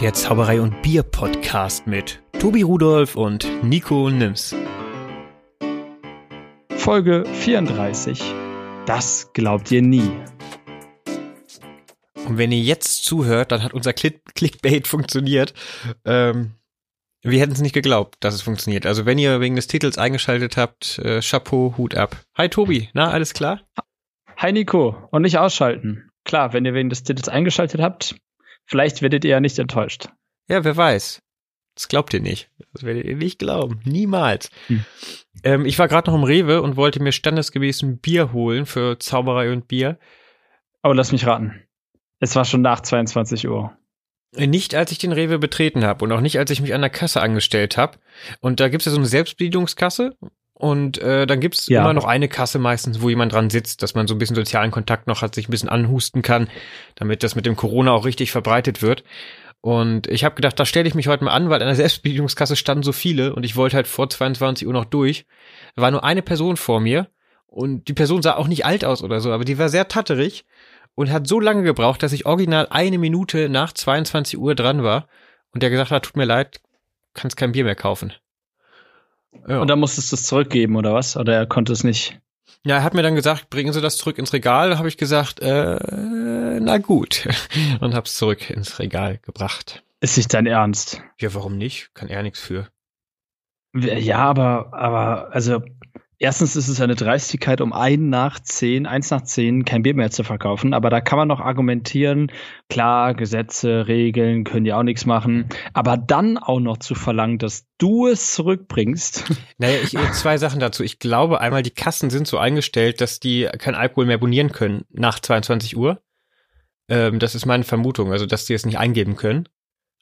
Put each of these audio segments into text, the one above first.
der Zauberei und Bier Podcast mit Tobi Rudolf und Nico Nims. Folge 34. Das glaubt ihr nie. Und wenn ihr jetzt zuhört, dann hat unser Click Clickbait funktioniert. Ähm, wir hätten es nicht geglaubt, dass es funktioniert. Also wenn ihr wegen des Titels eingeschaltet habt, äh, Chapeau, Hut ab. Hi Tobi, na, alles klar? Hi Nico, und nicht ausschalten. Klar, wenn ihr wegen des Titels eingeschaltet habt, vielleicht werdet ihr ja nicht enttäuscht. Ja, wer weiß. Das glaubt ihr nicht. Das werdet ihr nicht glauben. Niemals. Hm. Ähm, ich war gerade noch im Rewe und wollte mir standesgemäß ein Bier holen für Zauberei und Bier. Aber lass mich raten. Es war schon nach 22 Uhr. Nicht, als ich den Rewe betreten habe und auch nicht, als ich mich an der Kasse angestellt habe. Und da gibt es ja so eine Selbstbedienungskasse und äh, dann gibt's ja. immer noch eine Kasse meistens, wo jemand dran sitzt, dass man so ein bisschen sozialen Kontakt noch hat, sich ein bisschen anhusten kann, damit das mit dem Corona auch richtig verbreitet wird. Und ich habe gedacht, da stelle ich mich heute mal an, weil an der Selbstbedienungskasse standen so viele und ich wollte halt vor 22 Uhr noch durch. Da war nur eine Person vor mir und die Person sah auch nicht alt aus oder so, aber die war sehr tatterig und hat so lange gebraucht, dass ich original eine Minute nach 22 Uhr dran war und der gesagt hat, tut mir leid, kannst kein Bier mehr kaufen. Ja. Und dann musstest du es zurückgeben oder was? Oder er konnte es nicht? Ja, er hat mir dann gesagt, bringen Sie das zurück ins Regal. Habe ich gesagt, äh, na gut. Und hab's zurück ins Regal gebracht. Ist nicht dein Ernst? Ja, warum nicht? Kann er nichts für. Ja, aber, aber, also Erstens ist es eine Dreistigkeit, um ein nach zehn, eins nach zehn kein Bier mehr zu verkaufen. Aber da kann man noch argumentieren, klar, Gesetze, Regeln können ja auch nichts machen. Aber dann auch noch zu verlangen, dass du es zurückbringst. Naja, ich, zwei Sachen dazu. Ich glaube einmal, die Kassen sind so eingestellt, dass die kein Alkohol mehr bonieren können nach 22 Uhr. Ähm, das ist meine Vermutung, also dass die es nicht eingeben können.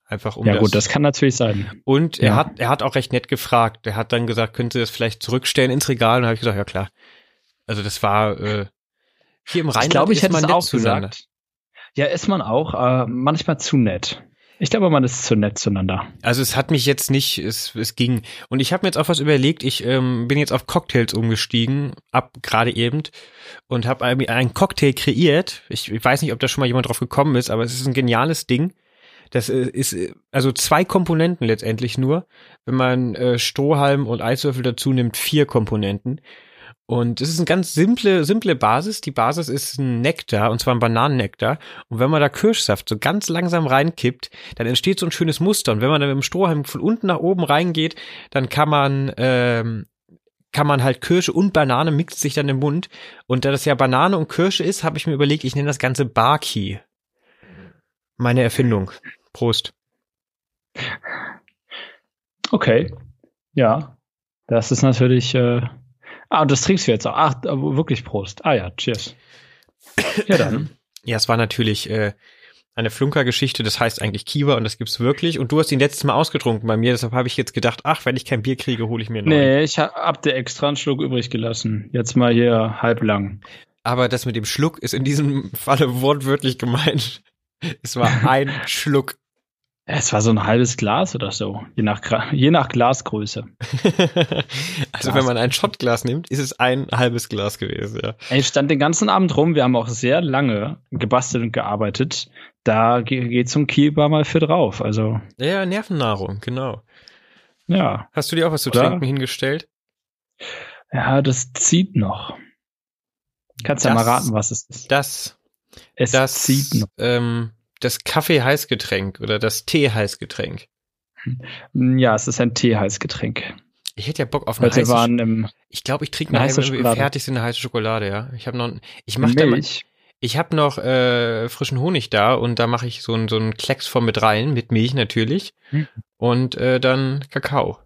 Einfach um ja, das. gut, das kann natürlich sein. Und er ja. hat, er hat auch recht nett gefragt. Er hat dann gesagt, können Sie das vielleicht zurückstellen ins Regal? Und habe ich gesagt, ja klar. Also das war äh, hier im Rheinland ich glaube, ich hätte es auch gesagt. Ja, ist man auch, äh, manchmal zu nett. Ich glaube, man ist zu nett zueinander. Also es hat mich jetzt nicht, es, es ging. Und ich habe mir jetzt auch was überlegt. Ich ähm, bin jetzt auf Cocktails umgestiegen, ab gerade eben, und habe einen Cocktail kreiert. Ich, ich weiß nicht, ob da schon mal jemand drauf gekommen ist, aber es ist ein geniales Ding. Das äh, ist äh, also zwei Komponenten letztendlich nur. Wenn man äh, Strohhalm und Eiswürfel dazu nimmt, vier Komponenten. Und es ist eine ganz simple, simple Basis. Die Basis ist ein Nektar, und zwar ein Bananennektar. Und wenn man da Kirschsaft so ganz langsam reinkippt, dann entsteht so ein schönes Muster. Und wenn man dann mit dem Strohhalm von unten nach oben reingeht, dann kann man, ähm, kann man halt Kirsche und Banane mixt sich dann im Mund. Und da das ja Banane und Kirsche ist, habe ich mir überlegt, ich nenne das Ganze Barkey. Meine Erfindung. Prost. Okay. Ja. Das ist natürlich. Äh ah, und das trinkst du jetzt auch. Ach, wirklich Prost. Ah ja, cheers. Ja, dann. Ja, es war natürlich äh, eine Flunkergeschichte, das heißt eigentlich Kiwa und das gibt's wirklich. Und du hast ihn letztes Mal ausgetrunken bei mir, deshalb habe ich jetzt gedacht, ach, wenn ich kein Bier kriege, hole ich mir einen Nee, ich hab, hab dir extra einen Schluck übrig gelassen. Jetzt mal hier halblang. Aber das mit dem Schluck ist in diesem Falle wortwörtlich gemeint. Es war ein Schluck. Es war so ein halbes Glas oder so, je nach, je nach Glasgröße. also Glas. wenn man ein Shotglas nimmt, ist es ein halbes Glas gewesen, ja. Ich stand den ganzen Abend rum, wir haben auch sehr lange gebastelt und gearbeitet. Da geht zum Kieber mal für drauf, also. Ja, Nervennahrung, genau. Ja. Hast du dir auch was zu oder? trinken hingestellt? Ja, das zieht noch. Kannst das, ja mal raten, was es ist. Das es das, zieht noch. Ähm, das Kaffee-Heißgetränk oder das Tee-Heißgetränk. Hm, ja, es ist ein Tee-Heißgetränk. Ich hätte ja Bock auf eine Heute heiße waren im Ich glaube, ich trinke mal, wenn wir fertig sind, eine heiße Schokolade, ja. Ich habe noch ich mache da mal, ich habe noch äh, frischen Honig da und da mache ich so ein so ein Klecks von mit rein mit Milch natürlich hm. und äh, dann Kakao.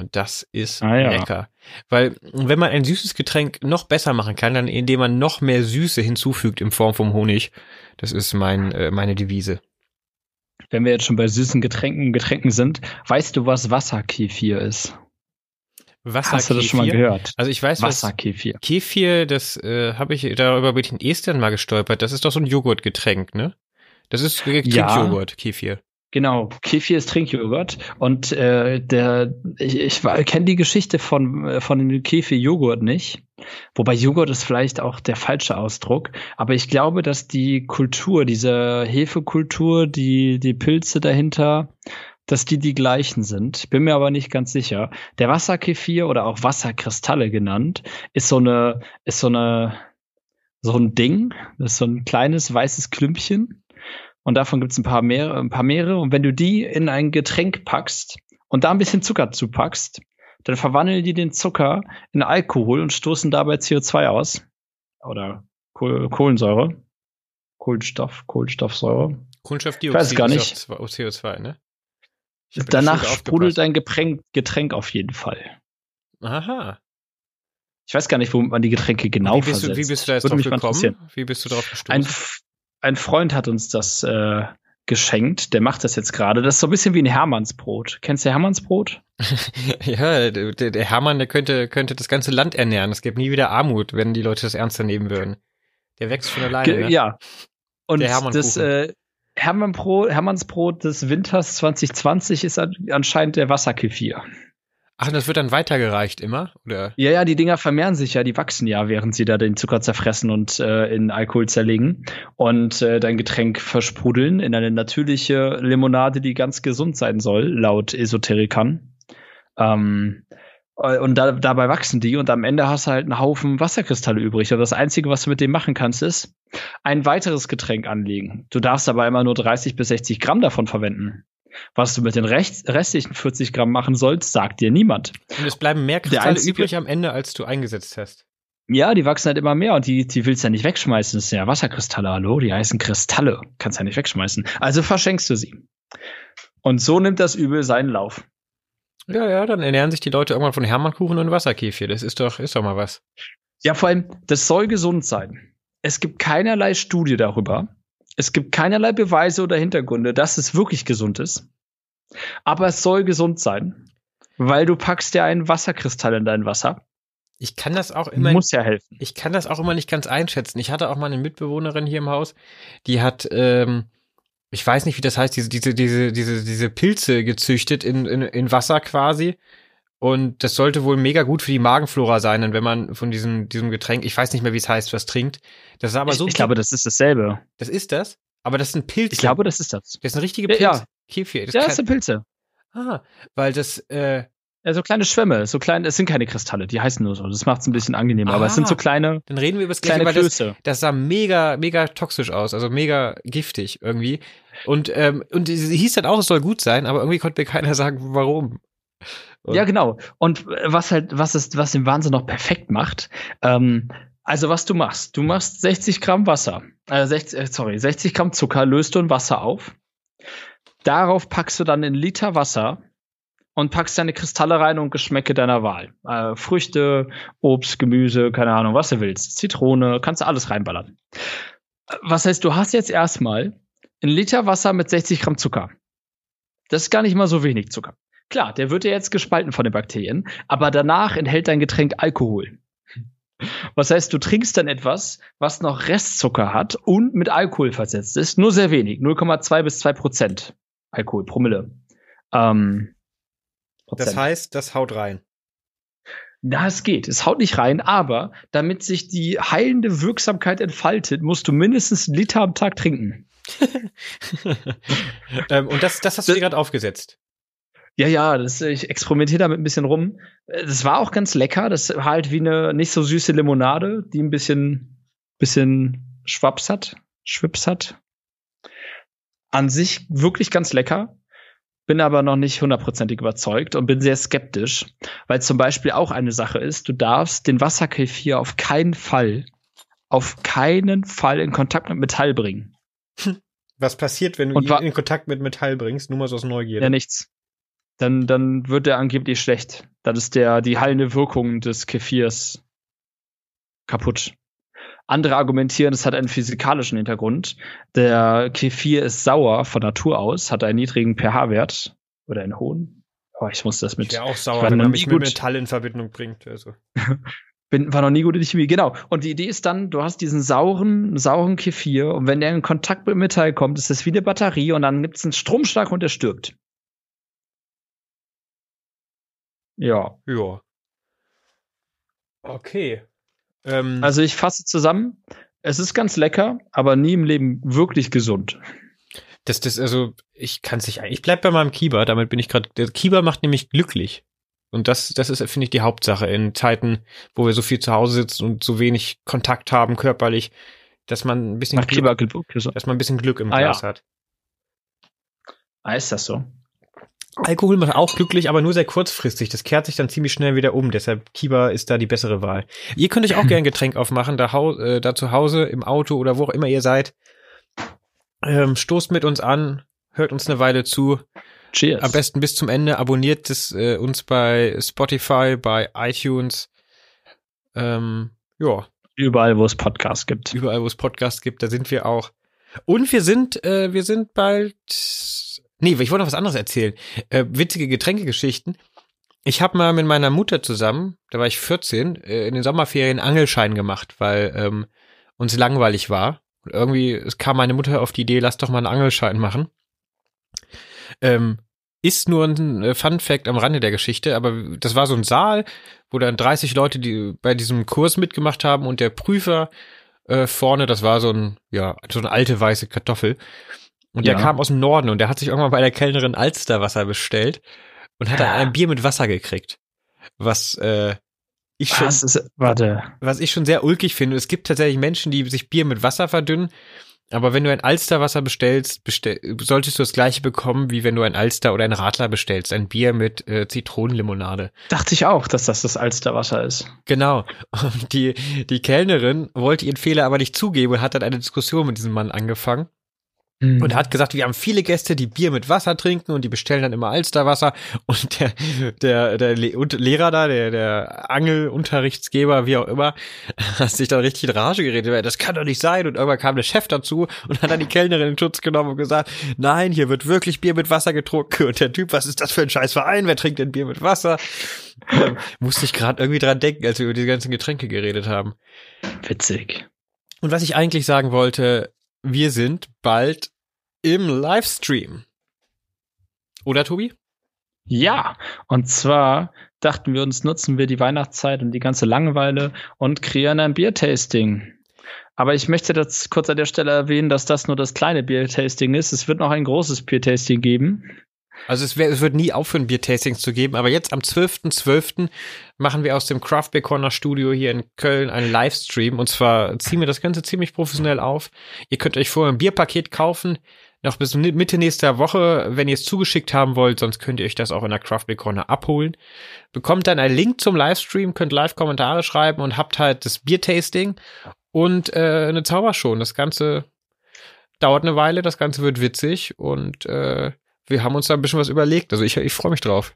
Und das ist ah, ja. lecker. Weil, wenn man ein süßes Getränk noch besser machen kann, dann indem man noch mehr Süße hinzufügt in Form vom Honig. Das ist mein, äh, meine Devise. Wenn wir jetzt schon bei süßen Getränken, Getränken sind, weißt du, was Wasserkefir ist? Wasserkefir. Hast du das schon mal gehört? Also ich weiß, Wasserkefir. was Kefir, das äh, habe ich darüber bin ich in Estland mal gestolpert. Das ist doch so ein Joghurtgetränk, ne? Das ist Trinkjoghurt, ja. Kefir. Genau, Kefir ist Trinkjoghurt und äh, der ich, ich kenne die Geschichte von äh, von dem Kefir Joghurt nicht, Wobei Joghurt ist vielleicht auch der falsche Ausdruck. Aber ich glaube, dass die Kultur, diese Hefekultur, die, die Pilze dahinter, dass die die gleichen sind. Bin mir aber nicht ganz sicher. Der Wasserkefir oder auch Wasserkristalle genannt, ist so eine, ist so eine, so ein Ding. Das ist so ein kleines weißes Klümpchen. Und davon gibt es ein paar mehr, ein paar mehrere. Und wenn du die in ein Getränk packst und da ein bisschen Zucker zupackst, dann verwandeln die den Zucker in Alkohol und stoßen dabei CO2 aus. Oder Kohlensäure. Kohlenstoff, Kohlenstoffsäure. Kohlenstoffdioxid ich weiß gar nicht. CO2, ne? Danach sprudelt dein Getränk, Getränk auf jeden Fall. Aha. Ich weiß gar nicht, womit man die Getränke genau wie bist versetzt. Du, wie bist du da jetzt drauf gekommen? Wie bist du drauf gestoßen? Ein, ein Freund hat uns das äh, geschenkt. Der macht das jetzt gerade. Das ist so ein bisschen wie ein Hermannsbrot. Kennst du Hermannsbrot? ja, der, der Hermann, der könnte, könnte das ganze Land ernähren. Es gibt nie wieder Armut, wenn die Leute das ernster nehmen würden. Der wächst von alleine. Ge ne? Ja. Und Der das äh, Hermannbrot, Hermannsbrot des Winters 2020 ist anscheinend der Wasserkefir. Ach, das wird dann weitergereicht immer? Oder? Ja, ja, die Dinger vermehren sich ja, die wachsen ja, während sie da den Zucker zerfressen und äh, in Alkohol zerlegen und äh, dein Getränk versprudeln in eine natürliche Limonade, die ganz gesund sein soll, laut Esoterikern. Ähm, und da, dabei wachsen die und am Ende hast du halt einen Haufen Wasserkristalle übrig. Und das Einzige, was du mit dem machen kannst, ist ein weiteres Getränk anlegen. Du darfst aber immer nur 30 bis 60 Gramm davon verwenden. Was du mit den restlichen 40 Gramm machen sollst, sagt dir niemand. Und es bleiben mehr Kristalle übrig am Ende, als du eingesetzt hast. Ja, die wachsen halt immer mehr und die, die willst du ja nicht wegschmeißen. Das sind ja Wasserkristalle, hallo? Die heißen Kristalle. Kannst ja nicht wegschmeißen. Also verschenkst du sie. Und so nimmt das Übel seinen Lauf. Ja, ja, dann ernähren sich die Leute irgendwann von Hermannkuchen und Wasserkefir. Das ist doch, ist doch mal was. Ja, vor allem, das soll gesund sein. Es gibt keinerlei Studie darüber. Es gibt keinerlei Beweise oder Hintergründe, dass es wirklich gesund ist. Aber es soll gesund sein, weil du packst ja einen Wasserkristall in dein Wasser. Ich kann das auch immer. Muss ja helfen. Ich kann das auch immer nicht ganz einschätzen. Ich hatte auch mal eine Mitbewohnerin hier im Haus, die hat, ähm, ich weiß nicht, wie das heißt, diese, diese, diese, diese, diese Pilze gezüchtet in, in, in Wasser quasi. Und das sollte wohl mega gut für die Magenflora sein, denn wenn man von diesem, diesem Getränk, ich weiß nicht mehr, wie es heißt, was trinkt. Das ist aber ich, so. Ich glaube, das ist dasselbe. Das ist das? Aber das sind Pilze. Ich glaube, das ist das. Das sind richtige Ja, Pilze. ja. Kefir. Das ja, das sind Pilze. ah, weil das, äh, Ja, so kleine Schwämme, so klein, es sind keine Kristalle, die heißen nur so. Das macht es ein bisschen angenehmer, aber es sind so Ah. kleine, dann reden wir über das Gleiche, kleine weil das, Klöße. das sah mega, mega toxisch aus, also mega giftig irgendwie. Und, ähm, und sie hieß dann auch, es soll gut sein, aber irgendwie konnte mir keiner sagen, warum. Und- Ja, genau. Und äh, was halt, was ist, was den Wahnsinn noch perfekt macht, ähm, also was du machst, du machst 60 Gramm Wasser, äh, 60, äh, sorry, 60 Gramm Zucker löst du in Wasser auf. Darauf packst du dann einen Liter Wasser und packst deine Kristalle rein und Geschmäcke deiner Wahl. Äh, Früchte, Obst, Gemüse, keine Ahnung, was du willst. Zitrone, kannst du alles reinballern. Was heißt, du hast jetzt erstmal einen Liter Wasser mit 60 Gramm Zucker. Das ist gar nicht mal so wenig Zucker. Klar, der wird ja jetzt gespalten von den Bakterien, aber danach enthält dein Getränk Alkohol. Was heißt, du trinkst dann etwas, was noch Restzucker hat und mit Alkohol versetzt ist. Nur sehr wenig, 0,2 bis 2 Prozent Alkohol, Promille. Ähm, Das heißt, das haut rein. Na, es geht. Es haut nicht rein, aber damit sich die heilende Wirksamkeit entfaltet, musst du mindestens einen Liter am Tag trinken. ähm, und das, das hast du dir gerade aufgesetzt. Ja, ja, das, ich experimentiere damit ein bisschen rum. Äh, Das war auch ganz lecker. Das war halt wie eine nicht so süße Limonade, die ein bisschen, bisschen Schwaps hat, Schwips hat. An sich wirklich ganz lecker. Bin aber noch nicht hundertprozentig überzeugt und bin sehr skeptisch, weil zum Beispiel auch eine Sache ist, du darfst den Wasserkefir auf keinen Fall, auf keinen Fall in Kontakt mit Metall bringen. Was passiert, wenn du ihn in Kontakt mit Metall bringst? Nur mal so aus Neugierde. Ja, nichts. Dann, dann wird der angeblich schlecht. Dann ist der, die heilende Wirkung des Kefirs kaputt. Andere argumentieren, es hat einen physikalischen Hintergrund. Der Kefir ist sauer von Natur aus, hat einen niedrigen pH-Wert oder einen hohen. Oh, ich muss das mit. wäre auch sauer, wenn man mich mit. Metall in Verbindung bringt. Also. Bin, war noch nie gut in die Chemie, genau. Und die Idee ist dann, du hast diesen sauren, sauren Kefir und wenn der in Kontakt mit Metall kommt, ist das wie eine Batterie und dann gibt es einen Stromschlag und der stirbt. Ja. Ja. Okay. Ähm, also ich fasse zusammen, es ist ganz lecker, aber nie im Leben wirklich gesund. Das, das, also, ich kann es nicht, ich bleib bei meinem Kiba, damit bin ich gerade, der Kiba macht nämlich glücklich. Und das, das ist, finde ich, die Hauptsache in Zeiten, wo wir so viel zu Hause sitzen und so wenig Kontakt haben körperlich, dass man ein bisschen, Glück, Glück, dass man ein bisschen Glück im ah, Glas ja. hat. Ah, ist das so? Alkohol macht auch glücklich, aber nur sehr kurzfristig. Das kehrt sich dann ziemlich schnell wieder um. Deshalb Kiba ist da die bessere Wahl. Ihr könnt euch auch gerne ein Getränk aufmachen, da, äh, da zu Hause, im Auto oder wo auch immer ihr seid. Ähm, stoßt mit uns an, hört uns eine Weile zu. Cheers. Am besten bis zum Ende. Abonniert es, äh, uns bei Spotify, bei iTunes. Ähm, ja. Überall, wo es Podcasts gibt. Überall, wo es Podcasts gibt, da sind wir auch. Und wir sind, äh, wir sind bald Nee, ich wollte noch was anderes erzählen. Äh, witzige Getränkegeschichten. Ich habe mal mit meiner Mutter zusammen, da war ich 14, äh, in den Sommerferien Angelschein gemacht, weil ähm, uns langweilig war. Und irgendwie es kam meine Mutter auf die Idee, lass doch mal einen Angelschein machen. Ähm, ist nur ein äh, Fun Fact am Rande der Geschichte, aber das war so ein Saal, wo dann 30 Leute, die bei diesem Kurs mitgemacht haben und der Prüfer äh, vorne, das war so ein, ja, so eine alte weiße Kartoffel. Und ja. der kam aus dem Norden und der hat sich irgendwann bei der Kellnerin Alsterwasser bestellt und hat dann ah. ein Bier mit Wasser gekriegt. Was äh, ich schon, was, ist, warte. was ich schon sehr ulkig finde. Es gibt tatsächlich Menschen, die sich Bier mit Wasser verdünnen. Aber wenn du ein Alsterwasser bestellst, bestell, solltest du das gleiche bekommen, wie wenn du ein Alster oder ein Radler bestellst. Ein Bier mit äh, Zitronenlimonade. Dachte ich auch, dass das das Alsterwasser ist. Genau. Und die, die Kellnerin wollte ihren Fehler aber nicht zugeben und hat dann eine Diskussion mit diesem Mann angefangen. Mhm. Und er hat gesagt, wir haben viele Gäste, die Bier mit Wasser trinken und die bestellen dann immer Alsterwasser. Und der, der, der Lehrer da, der, der Angelunterrichtsgeber, wie auch immer, hat sich dann richtig in Rage geredet. Das kann doch nicht sein. Und irgendwann kam der Chef dazu und hat dann die Kellnerin in Schutz genommen und gesagt, nein, hier wird wirklich Bier mit Wasser getrunken. Und der Typ, was ist das für ein scheiß Verein? Wer trinkt denn Bier mit Wasser? Ähm, musste ich gerade irgendwie dran denken, als wir über die ganzen Getränke geredet haben. Witzig. Und was ich eigentlich sagen wollte, wir sind bald im Livestream. Oder, Tobi? Ja, und zwar dachten wir uns, nutzen wir die Weihnachtszeit und die ganze Langeweile und kreieren ein Biertasting. Aber ich möchte das kurz an der Stelle erwähnen, dass das nur das kleine Biertasting ist. Es wird noch ein großes Biertasting geben. Also es, wär, es wird nie aufhören, Bier-Tastings zu geben, aber jetzt am 12.12. .12. machen wir aus dem Craft Beer Corner Studio hier in Köln einen Livestream und zwar ziehen wir das Ganze ziemlich professionell auf. Ihr könnt euch vorher ein Bierpaket kaufen, noch bis Mitte nächster Woche, wenn ihr es zugeschickt haben wollt, sonst könnt ihr euch das auch in der Craft Beer Corner abholen. Bekommt dann einen Link zum Livestream, könnt Live-Kommentare schreiben und habt halt das Bier-Tasting und äh, eine Zaubershow. Das Ganze dauert eine Weile, das Ganze wird witzig und äh, wir haben uns da ein bisschen was überlegt. Also ich, ich freue mich drauf.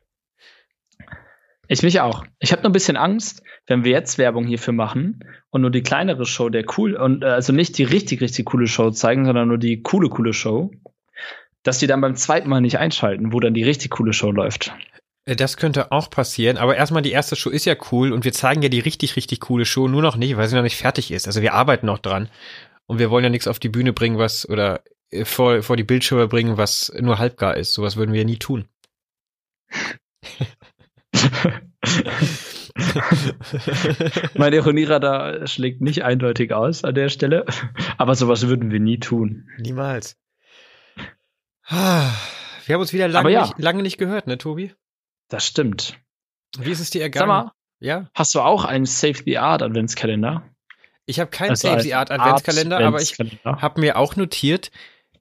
Ich mich auch. Ich habe nur ein bisschen Angst, wenn wir jetzt Werbung hierfür machen und nur die kleinere Show, der cool und äh, also nicht die richtig richtig coole Show zeigen, sondern nur die coole coole Show, dass die dann beim zweiten Mal nicht einschalten, wo dann die richtig coole Show läuft. Äh, das könnte auch passieren, aber erstmal die erste Show ist ja cool und wir zeigen ja die richtig richtig coole Show nur noch nicht, weil sie noch nicht fertig ist. Also wir arbeiten noch dran und wir wollen ja nichts auf die Bühne bringen, was oder vor, vor die Bildschirme bringen, was nur halbgar ist. Sowas würden wir nie tun. mein Ironieradar schlägt nicht eindeutig aus an der Stelle, aber sowas würden wir nie tun. Niemals. Wir haben uns wieder lange, ja. nicht, lange nicht gehört, ne, Tobi? Das stimmt. Wie ist es dir ergangen? Sag mal, ja? hast du auch einen Save the Art Adventskalender? Ich habe keinen also Save the Art Adventskalender, Art aber ich habe mir auch notiert,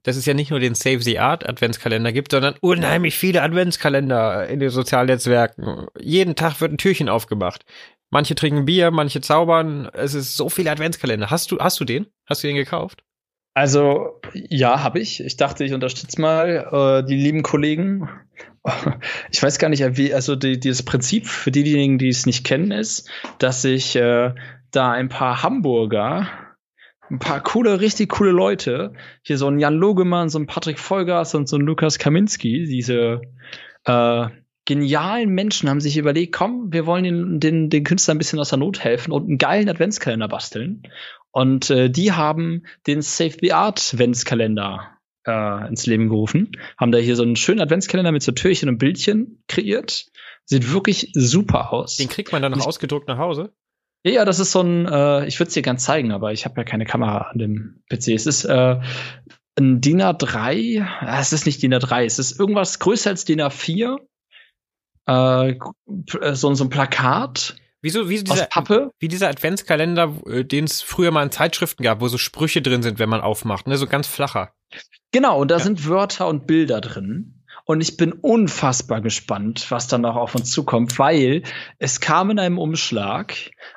dass es ja nicht nur den Save the Art Adventskalender gibt, sondern unheimlich viele Adventskalender in den sozialen Netzwerken. Jeden Tag wird ein Türchen aufgemacht. Manche trinken Bier, manche zaubern. Es ist so viele Adventskalender. Hast du, hast du den? Hast du den gekauft? Also, ja, habe ich. Ich dachte, ich unterstütze mal äh, die lieben Kollegen. Ich weiß gar nicht, wie, also die, dieses Prinzip für diejenigen, die es nicht kennen, ist, dass ich äh, da ein paar Hamburger ein paar coole, richtig coole Leute. Hier so ein Jan Logemann, so ein Patrick Vollgas und so ein Lukas Kaminski. Diese äh, genialen Menschen haben sich überlegt, komm, wir wollen den, den, den Künstlern ein bisschen aus der Not helfen und einen geilen Adventskalender basteln. Und äh, die haben den Save the Art Adventskalender äh, ins Leben gerufen. Haben da hier so einen schönen Adventskalender mit so Türchen und Bildchen kreiert. Sieht wirklich super aus. Den kriegt man dann noch ausgedruckt nach Hause? Ja, das ist so ein, äh, ich würde es dir gern zeigen, aber ich habe ja keine Kamera an dem PC. Es ist äh, ein DIN A3, äh, es ist nicht DIN A3, es ist irgendwas größer als DIN A4. Äh, äh, so, so ein Plakat. Wieso, wie dieser, Pappe? Wie dieser Adventskalender, äh, den es früher mal in Zeitschriften gab, wo so Sprüche drin sind, wenn man aufmacht, ne? So ganz flacher. Genau, und da ja. sind Wörter und Bilder drin. Und ich bin unfassbar gespannt, was dann noch auf uns zukommt, weil es kam in einem Umschlag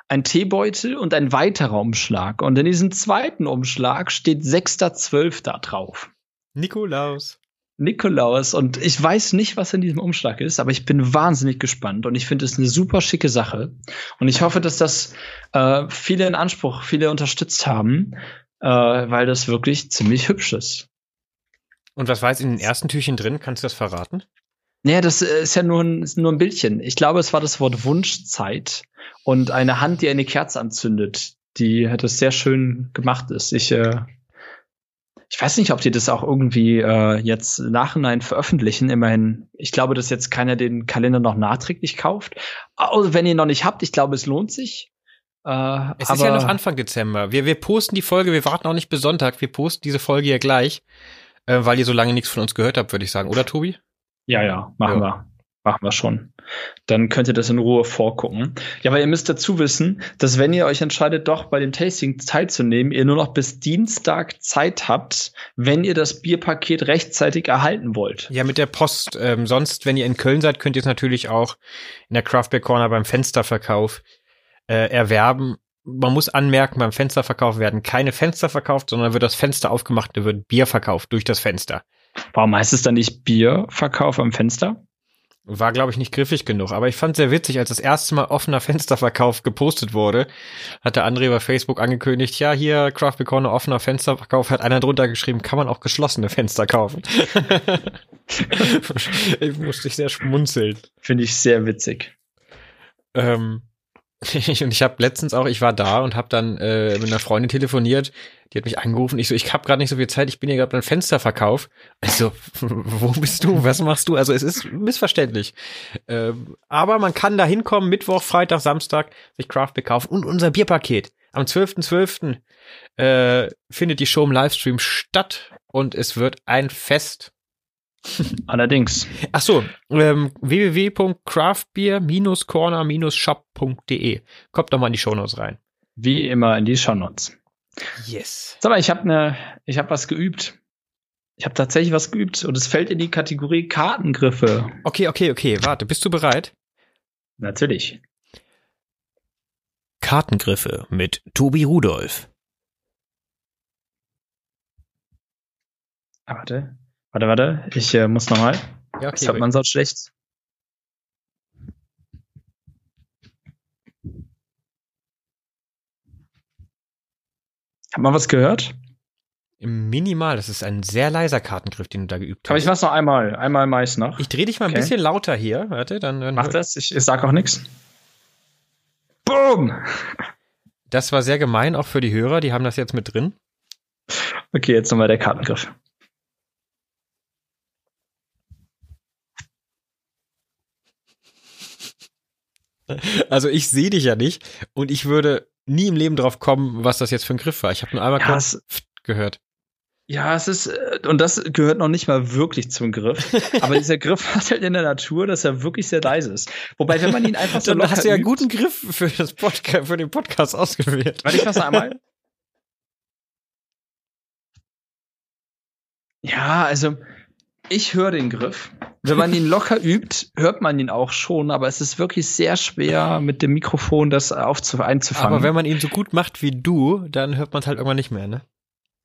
ein Teebeutel und ein weiterer Umschlag. Und in diesem zweiten Umschlag steht 6.12. drauf. Nikolaus. Nikolaus. Und ich weiß nicht, was in diesem Umschlag ist, aber ich bin wahnsinnig gespannt und ich finde es eine super schicke Sache. Und ich hoffe, dass das äh, viele in Anspruch, viele unterstützt haben, äh, weil das wirklich ziemlich hübsch ist. Und was war jetzt in den ersten Türchen drin? Kannst du das verraten? Naja, das äh, ist ja nur ein, nur ein Bildchen. Ich glaube, es war das Wort Wunschzeit und eine Hand, die eine Kerze anzündet, die das sehr schön gemacht ist. Ich, äh, ich weiß nicht, ob die das auch irgendwie äh, jetzt nachhinein veröffentlichen. Immerhin, ich glaube, dass jetzt keiner den Kalender noch nachträglich kauft. Also, wenn ihr noch nicht habt, ich glaube, es lohnt sich. Äh, es ist ja noch Anfang Dezember. Wir, wir posten die Folge, wir warten auch nicht bis Sonntag, wir posten diese Folge ja gleich äh, weil ihr so lange nichts von uns gehört habt, würde ich sagen, oder Tobi? Ja, ja, machen ja. wir. Machen wir schon. Dann könnt ihr das in Ruhe vorgucken. Ja, aber ihr müsst dazu wissen, dass wenn ihr euch entscheidet, doch bei dem Tasting teilzunehmen, ihr nur noch bis Dienstag Zeit habt, wenn ihr das Bierpaket rechtzeitig erhalten wollt. Ja, mit der Post. Ähm, sonst, wenn ihr in Köln seid, könnt ihr es natürlich auch in der Craft Beer Corner beim Fensterverkauf äh, erwerben man muss anmerken, beim Fensterverkauf werden keine Fenster verkauft, sondern wird das Fenster aufgemacht, da wird Bier verkauft durch das Fenster. Warum heißt es dann nicht Bierverkauf am Fenster? War, glaube ich, nicht griffig genug. Aber ich fand sehr witzig, als das erste Mal offener Fensterverkauf gepostet wurde, hat der André bei Facebook angekündigt, ja, hier Craft Corner offener Fensterverkauf, hat einer drunter geschrieben, kann man auch geschlossene Fenster kaufen. ich musste sehr schmunzeln. Finde ich sehr witzig. Ähm, und ich habe letztens auch, ich war da und habe dann äh, mit einer Freundin telefoniert, die hat mich angerufen. Ich so, ich habe gerade nicht so viel Zeit, ich bin hier gerade beim Fensterverkauf. Ich so, wo bist du? Was machst du? Also es ist missverständlich. Äh, aber man kann da hinkommen, Mittwoch, Freitag, Samstag, sich Craft bekaufen und unser Bierpaket. Am 12.12. .12., äh, findet die Show im Livestream statt und es wird ein Fest. Allerdings. Ach so, ähm, www.craftbeer-corner-shop.de. Kommt doch mal in die Shownotes rein. Wie immer in die Shownotes. Yes. Sag mal, ich habe ne, ich habe was geübt. Ich habe tatsächlich was geübt und es fällt in die Kategorie Kartengriffe. Okay, okay, okay. Warte, bist du bereit? Natürlich. Kartengriffe mit Tobi Rudolf. Ah, warte. Warte, warte, ich äh, muss nochmal. Ja, okay, das hört man so schlecht. Hat man was gehört? Minimal, das ist ein sehr leiser Kartengriff, den du da geübt hast. Aber ich mach's noch einmal, einmal meist noch. Ich drehe dich mal okay. ein bisschen lauter hier, warte, dann. dann Mach das, ich, ich sag auch nichts. Boom! Das war sehr gemein, auch für die Hörer, die haben das jetzt mit drin. Okay, jetzt nochmal der Kartengriff. Also ich sehe dich ja nicht und ich würde nie im Leben drauf kommen, was das jetzt für ein Griff war. Ich habe nur einmal ja, kurz gehört. Ja, es ist, äh, und das gehört noch nicht mal wirklich zum Griff. Aber dieser Griff hat halt in der Natur, dass er wirklich sehr leise ist. Wobei, wenn man ihn einfach so Dann hast du ja einen guten Griff für, das Podcast, für den Podcast ausgewählt. Warte, ich mach's einmal. Ja, also ich höre den Griff. Wenn man ihn locker übt, hört man ihn auch schon, aber es ist wirklich sehr schwer, mit dem Mikrofon das aufzu einzufangen. Aber wenn man ihn so gut macht wie du, dann hört man es halt irgendwann nicht mehr, ne?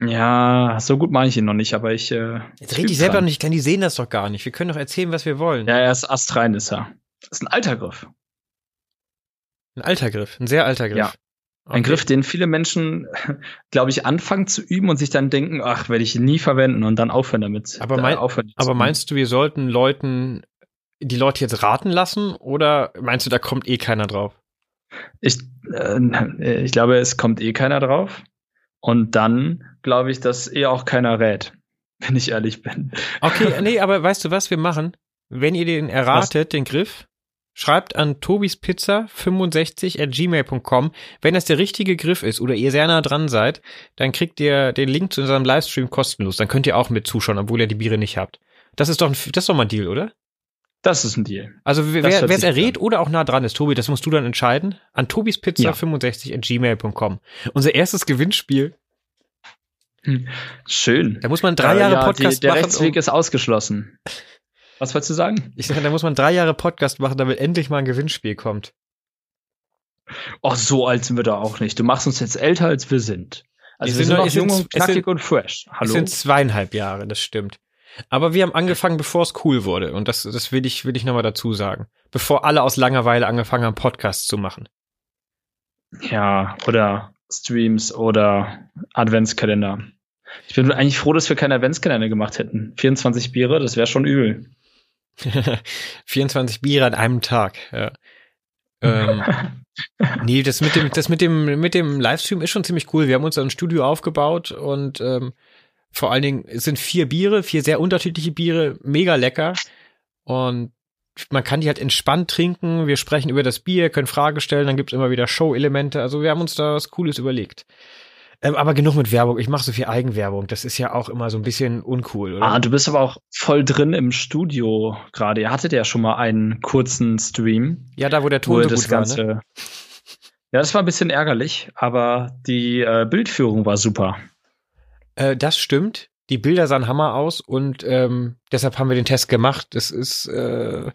Ja, so gut mache ich ihn noch nicht, aber ich. Äh, Jetzt red ich selber noch nicht, denn die sehen das doch gar nicht. Wir können doch erzählen, was wir wollen. Ja, er ist astrein, ist er. Das ist ein alter Griff. Ein alter Griff, ein sehr alter Griff. Ja. Okay. Ein Griff, den viele Menschen, glaube ich, anfangen zu üben und sich dann denken, ach, werde ich nie verwenden und dann aufhören damit. Aber, mein, aufhören aber meinst du, wir sollten Leuten, die Leute jetzt raten lassen oder meinst du, da kommt eh keiner drauf? Ich, äh, ich glaube, es kommt eh keiner drauf. Und dann glaube ich, dass eh auch keiner rät, wenn ich ehrlich bin. Okay, nee, aber weißt du was wir machen? Wenn ihr den erratet, was? den Griff, schreibt an tobispizza65 at gmail.com. Wenn das der richtige Griff ist oder ihr sehr nah dran seid, dann kriegt ihr den Link zu unserem Livestream kostenlos. Dann könnt ihr auch mit zuschauen, obwohl ihr die Biere nicht habt. Das ist doch, ein, das ist doch mal ein Deal, oder? Das ist ein Deal. Also wer es errät oder auch nah dran ist, Tobi, das musst du dann entscheiden. An tobispizza65 ja. at gmail.com. Unser erstes Gewinnspiel. Hm. Schön. Da muss man drei äh, Jahre ja, Podcast die, der machen. Der Rechtsweg ist ausgeschlossen. Was wolltest du sagen? Ich sage, da muss man drei Jahre Podcast machen, damit endlich mal ein Gewinnspiel kommt. Oh, so alt sind wir da auch nicht. Du machst uns jetzt älter, als wir sind. Also wir, wir sind, noch jung und knackig und fresh. Hallo? Es sind zweieinhalb Jahre, das stimmt. Aber wir haben angefangen, bevor es cool wurde. Und das, das will ich, will ich nochmal dazu sagen. Bevor alle aus Langeweile angefangen haben, Podcasts zu machen. Ja, oder Streams oder Adventskalender. Ich bin eigentlich froh, dass wir keine Adventskalender gemacht hätten. 24 Biere, das wäre schon übel. 24 Bier an einem Tag, ja. ähm, nee, das mit dem, das mit dem, mit dem Livestream ist schon ziemlich cool. Wir haben uns ein Studio aufgebaut und ähm, vor allen Dingen es sind vier Biere, vier sehr unterschiedliche Biere, mega lecker. Und man kann die halt entspannt trinken. Wir sprechen über das Bier, können Fragen stellen, dann gibt es immer wieder Show-Elemente. Also wir haben uns da was Cooles überlegt. Ähm, aber genug mit Werbung. Ich mache so viel Eigenwerbung. Das ist ja auch immer so ein bisschen uncool, oder? Ah, du bist aber auch voll drin im Studio gerade. Ihr hattet ja schon mal einen kurzen Stream. Ja, da wo der Ton wo so das gut Ganze, war, ne? Ja, das war ein bisschen ärgerlich, aber die äh, Bildführung war super. Äh, das stimmt. Die Bilder sahen Hammer aus und ähm, deshalb haben wir den Test gemacht. Das ist, äh,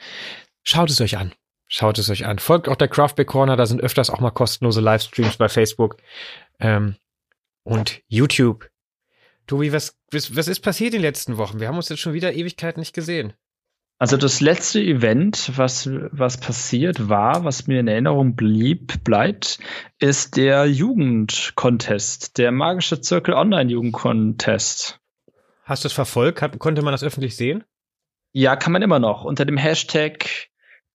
schaut es euch an. Schaut es euch an. Folgt auch der Craftback Corner, da sind öfters auch mal kostenlose Livestreams bei Facebook. Ähm, und YouTube. Tobi, was, was, was ist passiert in den letzten Wochen? Wir haben uns jetzt schon wieder Ewigkeiten nicht gesehen. Also das letzte Event, was, was passiert war, was mir in Erinnerung blieb, bleibt, ist der Jugendcontest, der Magische Zirkel Online Jugendcontest. Hast du es verfolgt? Hat, konnte man das öffentlich sehen? Ja, kann man immer noch. Unter dem Hashtag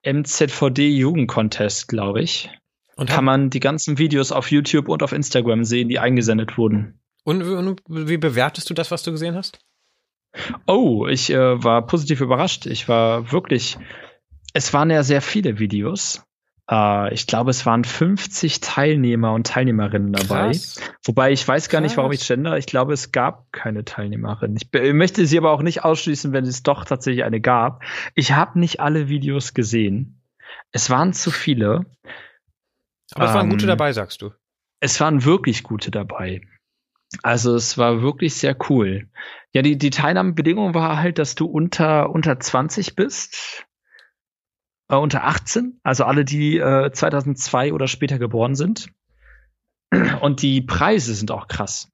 MZVD Jugendcontest, glaube ich. Und kann man die ganzen Videos auf YouTube und auf Instagram sehen, die eingesendet wurden. Und, und wie bewertest du das, was du gesehen hast? Oh, ich äh, war positiv überrascht. Ich war wirklich. Es waren ja sehr viele Videos. Äh, ich glaube, es waren 50 Teilnehmer und Teilnehmerinnen dabei. Krass. Wobei ich weiß gar Krass. nicht, warum ich gender. Ich glaube, es gab keine Teilnehmerin. Ich möchte sie aber auch nicht ausschließen, wenn es doch tatsächlich eine gab. Ich habe nicht alle Videos gesehen. Es waren zu viele. Aber es waren gute ähm, dabei, sagst du. Es waren wirklich gute dabei. Also es war wirklich sehr cool. Ja, die, die Teilnahmebedingung war halt, dass du unter, unter 20 bist, äh, unter 18, also alle, die äh, 2002 oder später geboren sind. Und die Preise sind auch krass.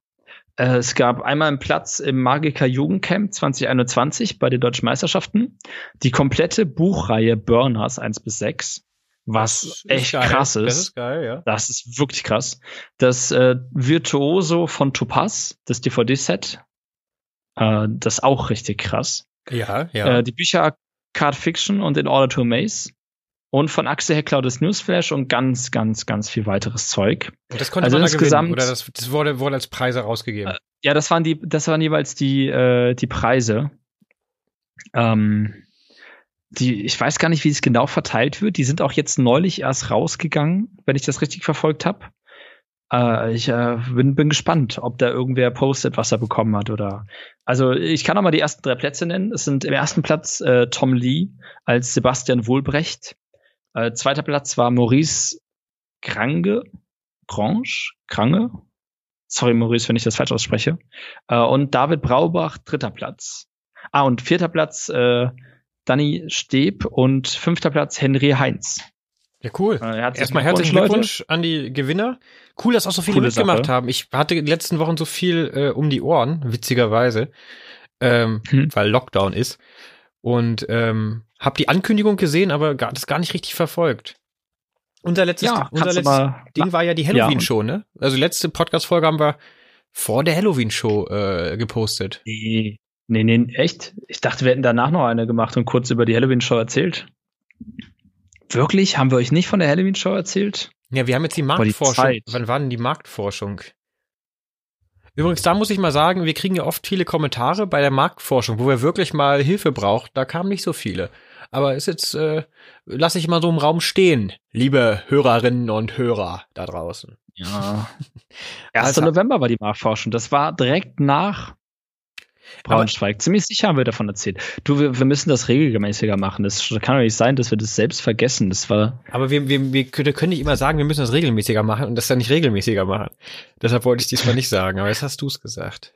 Äh, es gab einmal einen Platz im Magiker Jugendcamp 2021 bei den Deutschen Meisterschaften. Die komplette Buchreihe Burners 1 bis 6 was echt geil. krass ist. Das ist geil, ja. Das ist wirklich krass. Das äh, Virtuoso von Topaz, das DVD-Set, äh, das ist auch richtig krass. Ja, ja. Äh, die Bücher Card Fiction und In Order to Amaze. Und von Axel Heckler das Newsflash und ganz, ganz, ganz viel weiteres Zeug. Und das konnte also man da insgesamt, gewinnen, oder das, das wurde, wurde als Preise rausgegeben? Äh, ja, das waren die, das waren jeweils die, äh, die Preise. Ähm, die, ich weiß gar nicht, wie es genau verteilt wird. Die sind auch jetzt neulich erst rausgegangen, wenn ich das richtig verfolgt habe. Äh, ich äh, bin, bin gespannt, ob da irgendwer postet, was er bekommen hat oder. Also ich kann auch mal die ersten drei Plätze nennen. Es sind im ersten Platz äh, Tom Lee als Sebastian Wohlbrecht. Äh, zweiter Platz war Maurice Grange, Grange, Krange. Sorry, Maurice, wenn ich das falsch ausspreche. Äh, und David Braubach, dritter Platz. Ah, und vierter Platz äh, Danny Steb und fünfter Platz Henry Heinz. Ja, cool. Äh, Erstmal herzlichen Glückwunsch an die Gewinner. Cool, dass auch so viele Coole mitgemacht Sache. haben. Ich hatte in den letzten Wochen so viel äh, um die Ohren, witzigerweise, ähm, hm. weil Lockdown ist. Und ähm, habe die Ankündigung gesehen, aber gar, das gar nicht richtig verfolgt. Unser letztes, ja, unser letztes Ding war ja die Halloween-Show, ne? Also letzte Podcast-Folge haben wir vor der Halloween-Show äh, gepostet. Nee, Nee, nee, echt? Ich dachte, wir hätten danach noch eine gemacht und kurz über die Halloween-Show erzählt. Wirklich? Haben wir euch nicht von der Halloween-Show erzählt? Ja, wir haben jetzt die Marktforschung. Die Wann war denn die Marktforschung? Übrigens, da muss ich mal sagen, wir kriegen ja oft viele Kommentare bei der Marktforschung, wo wir wirklich mal Hilfe brauchen. Da kamen nicht so viele. Aber ist jetzt, äh, lasse ich mal so im Raum stehen, liebe Hörerinnen und Hörer da draußen. Ja. 1. Also, November war die Marktforschung. Das war direkt nach Braunschweig. Aber Ziemlich sicher haben wir davon erzählt. Du, wir, wir müssen das regelmäßiger machen. Das kann doch nicht sein, dass wir das selbst vergessen. Das war. Aber wir, wir, wir können nicht immer sagen, wir müssen das regelmäßiger machen und das dann nicht regelmäßiger machen. Deshalb wollte ich diesmal nicht sagen, aber jetzt hast du es gesagt.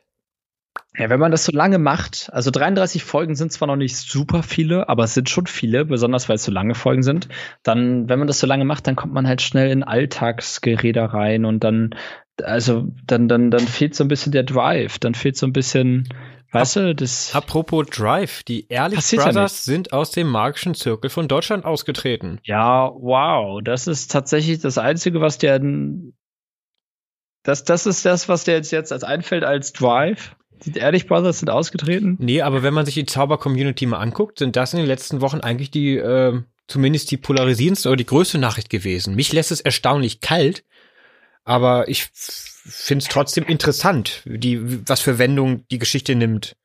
Ja, wenn man das so lange macht, also 33 Folgen sind zwar noch nicht super viele, aber es sind schon viele, besonders weil es so lange Folgen sind, dann, wenn man das so lange macht, dann kommt man halt schnell in Alltagsgerede rein und dann, also, dann, dann, dann fehlt so ein bisschen der Drive, dann fehlt so ein bisschen, weißt du, das. Apropos Drive, die Ehrlich Brothers ja sind aus dem magischen Zirkel von Deutschland ausgetreten. Ja, wow, das ist tatsächlich das Einzige, was der, das, das ist das, was der jetzt, jetzt als einfällt als Drive. Die Ehrlich Brothers sind ausgetreten? Nee, aber wenn man sich die Zauber-Community mal anguckt, sind das in den letzten Wochen eigentlich die, äh, zumindest die polarisierendste oder die größte Nachricht gewesen. Mich lässt es erstaunlich kalt, aber ich finde es trotzdem interessant, die, was für Wendung die Geschichte nimmt.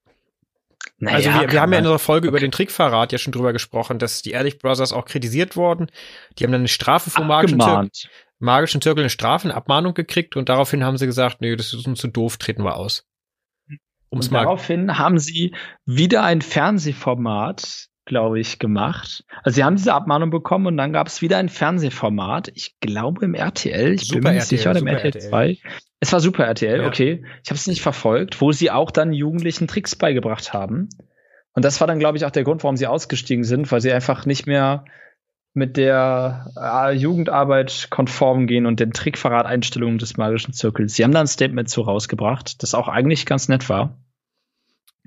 Naja, also wir, wir haben ja in unserer Folge okay. über den Trickverrat ja schon drüber gesprochen, dass die Ehrlich Brothers auch kritisiert wurden. Die haben dann eine Strafe vom magischen Zirkel, magischen Zirkel eine Strafe, eine Abmahnung gekriegt und daraufhin haben sie gesagt, nee, das ist uns zu doof, treten wir aus. Um's und daraufhin haben sie wieder ein Fernsehformat, glaube ich, gemacht. Also sie haben diese Abmahnung bekommen und dann gab es wieder ein Fernsehformat. Ich glaube im RTL, ich super bin mir nicht sicher, im RTL, RTL 2. Es war Super RTL, ja. okay. Ich habe es nicht verfolgt, wo sie auch dann Jugendlichen Tricks beigebracht haben. Und das war dann, glaube ich, auch der Grund, warum sie ausgestiegen sind, weil sie einfach nicht mehr mit der äh, Jugendarbeit konform gehen und den Trickverrat-Einstellungen des magischen Zirkels. Sie haben da ein Statement zu rausgebracht, das auch eigentlich ganz nett war.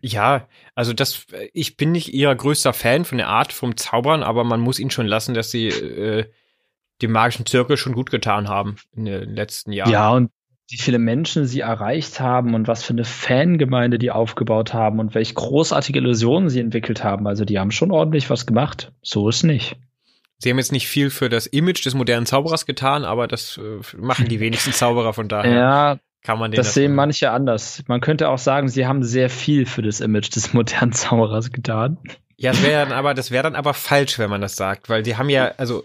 Ja, also das, ich bin nicht ihr größter Fan von der Art vom Zaubern, aber man muss ihnen schon lassen, dass sie äh, dem magischen Zirkel schon gut getan haben in den letzten Jahren. Ja, und wie viele Menschen sie erreicht haben und was für eine Fangemeinde die aufgebaut haben und welche großartige Illusionen sie entwickelt haben. Also die haben schon ordentlich was gemacht. So ist nicht. Sie haben jetzt nicht viel für das Image des modernen Zauberers getan, aber das äh, machen die wenigsten Zauberer von daher. Ja, kann man das, das sehen manche anders. Man könnte auch sagen, sie haben sehr viel für das Image des modernen Zauberers getan. Ja, das wäre dann aber, das wäre dann aber falsch, wenn man das sagt, weil die haben ja, also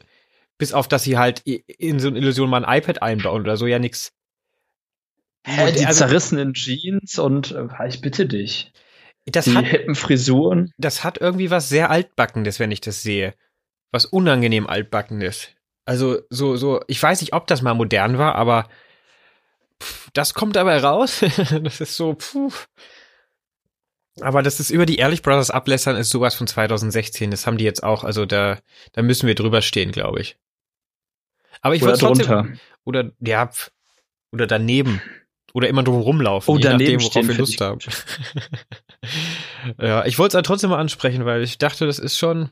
bis auf, dass sie halt in so eine Illusion mal ein iPad einbauen oder so, ja nix. Hä, die also, zerrissenen Jeans und äh, ich bitte dich. Das die hat, hippen Frisuren. Das hat irgendwie was sehr altbackendes, wenn ich das sehe was unangenehm altbackenes. Also so, so, ich weiß nicht, ob das mal modern war, aber pff, das kommt dabei raus. das ist so, puh. Aber das ist über die Ehrlich Brothers ablässern ist sowas von 2016. Das haben die jetzt auch, also da, da müssen wir drüber stehen, glaube ich. Aber ich würde trotzdem, drunter. oder, ja, oder daneben. Oder immer drum rumlaufen, oh, je nachdem, worauf wir Lust haben. ja, ich wollte es halt trotzdem mal ansprechen, weil ich dachte, das ist schon,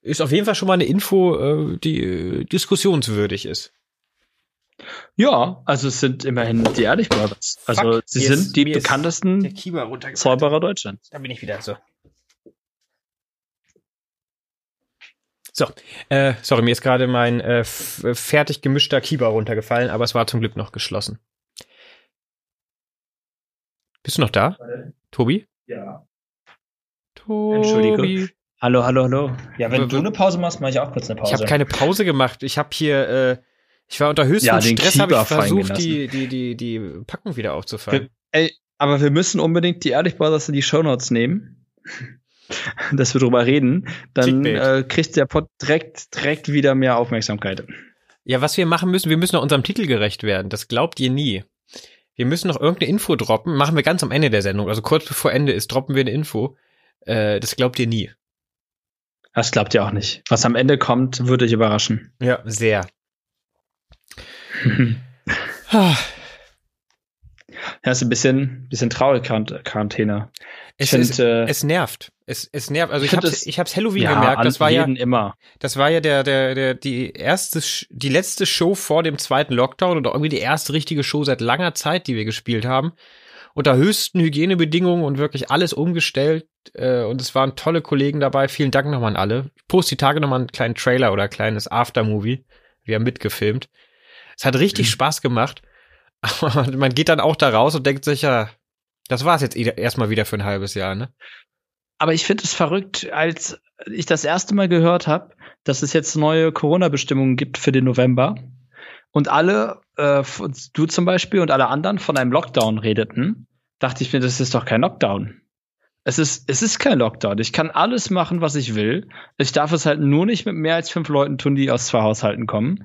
ist auf jeden Fall schon mal eine Info, äh, die äh, diskussionswürdig ist. Ja, also es sind immerhin die Ehrlich Brothers. Also Fuck, sie sind ist, die bekanntesten Zauberer Deutschlands. Da bin ich wieder so. So, äh, sorry, mir ist gerade mein äh, fertig gemischter Kieber runtergefallen, aber es war zum Glück noch geschlossen. Bist du noch da? Tobi? Ja. Tobi. Entschuldige. Hallo, hallo, hallo. Ja, wenn du eine Pause machst, mache ich auch kurz eine Pause. Ich habe keine Pause gemacht. Ich habe hier, äh, ich war unter höchstem ja, Stress, habe ich versucht, die, die, die, die Packung wieder aufzufangen. ey, aber wir müssen unbedingt die Ehrlich Brothers in die Shownotes nehmen. dass wir drüber reden. Dann äh, kriegt der Pod direkt, direkt wieder mehr Aufmerksamkeit. Ja, was wir machen müssen, wir müssen noch unserem Titel gerecht werden. Das glaubt ihr nie. Wir müssen noch irgendeine Info droppen. Machen wir ganz am Ende der Sendung. Also kurz bevor Ende ist, droppen wir eine Info. Äh, das glaubt ihr nie. Das glaubt ihr auch nicht. Was am Ende kommt, würde ich überraschen. Ja, sehr. ja, ist ein bisschen, bisschen traurig, Quarantäne. Es, find, äh, es nervt. Es, es nervt. Also ich, ich hab's, ich hab's Halloween ja, gemerkt. Das war ja, immer. das war ja der, der, der, die erste, die letzte Show vor dem zweiten Lockdown oder irgendwie die erste richtige Show seit langer Zeit, die wir gespielt haben unter höchsten Hygienebedingungen und wirklich alles umgestellt. Äh, und es waren tolle Kollegen dabei. Vielen Dank nochmal an alle. Ich poste die Tage nochmal einen kleinen Trailer oder ein kleines Aftermovie. Wir haben mitgefilmt. Es hat richtig mhm. Spaß gemacht. Aber man geht dann auch da raus und denkt sich, ja, das war's jetzt erstmal wieder für ein halbes Jahr, ne? aber ich finde es verrückt, als ich das erste Mal gehört habe, dass es jetzt neue Corona-Bestimmungen gibt für den November und alle, äh, du zum Beispiel und alle anderen von einem Lockdown redeten, dachte ich mir, das ist doch kein Lockdown. Es ist, es ist kein Lockdown. Ich kann alles machen, was ich will. Ich darf es halt nur nicht mit mehr als fünf Leuten tun, die aus zwei Haushalten kommen.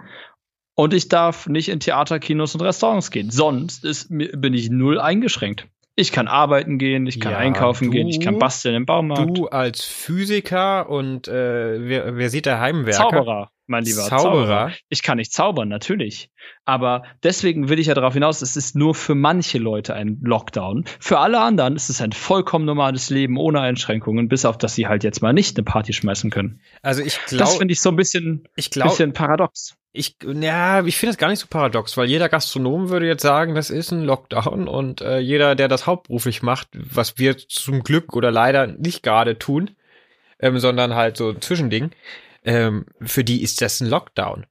Und ich darf nicht in Theater, Kinos und Restaurants gehen. Sonst ist, bin ich null eingeschränkt. Ich kann arbeiten gehen, ich kann ja, einkaufen du, gehen, ich kann basteln im Baumarkt. Du als Physiker und äh, wer, wer sieht der Heimwerker? Zauberer mein lieber Zauberer. Zauberer. Ich kann nicht zaubern, natürlich. Aber deswegen will ich ja darauf hinaus, es ist nur für manche Leute ein Lockdown. Für alle anderen ist es ein vollkommen normales Leben ohne Einschränkungen, bis auf dass sie halt jetzt mal nicht eine Party schmeißen können. Also ich glaube. Das finde ich so ein bisschen, ich glaub, bisschen paradox. Ich, ja, ich finde es gar nicht so paradox, weil jeder Gastronom würde jetzt sagen, das ist ein Lockdown und äh, jeder, der das hauptberuflich macht, was wir zum Glück oder leider nicht gerade tun, ähm, sondern halt so ein Zwischending, ähm, für die ist das ein Lockdown.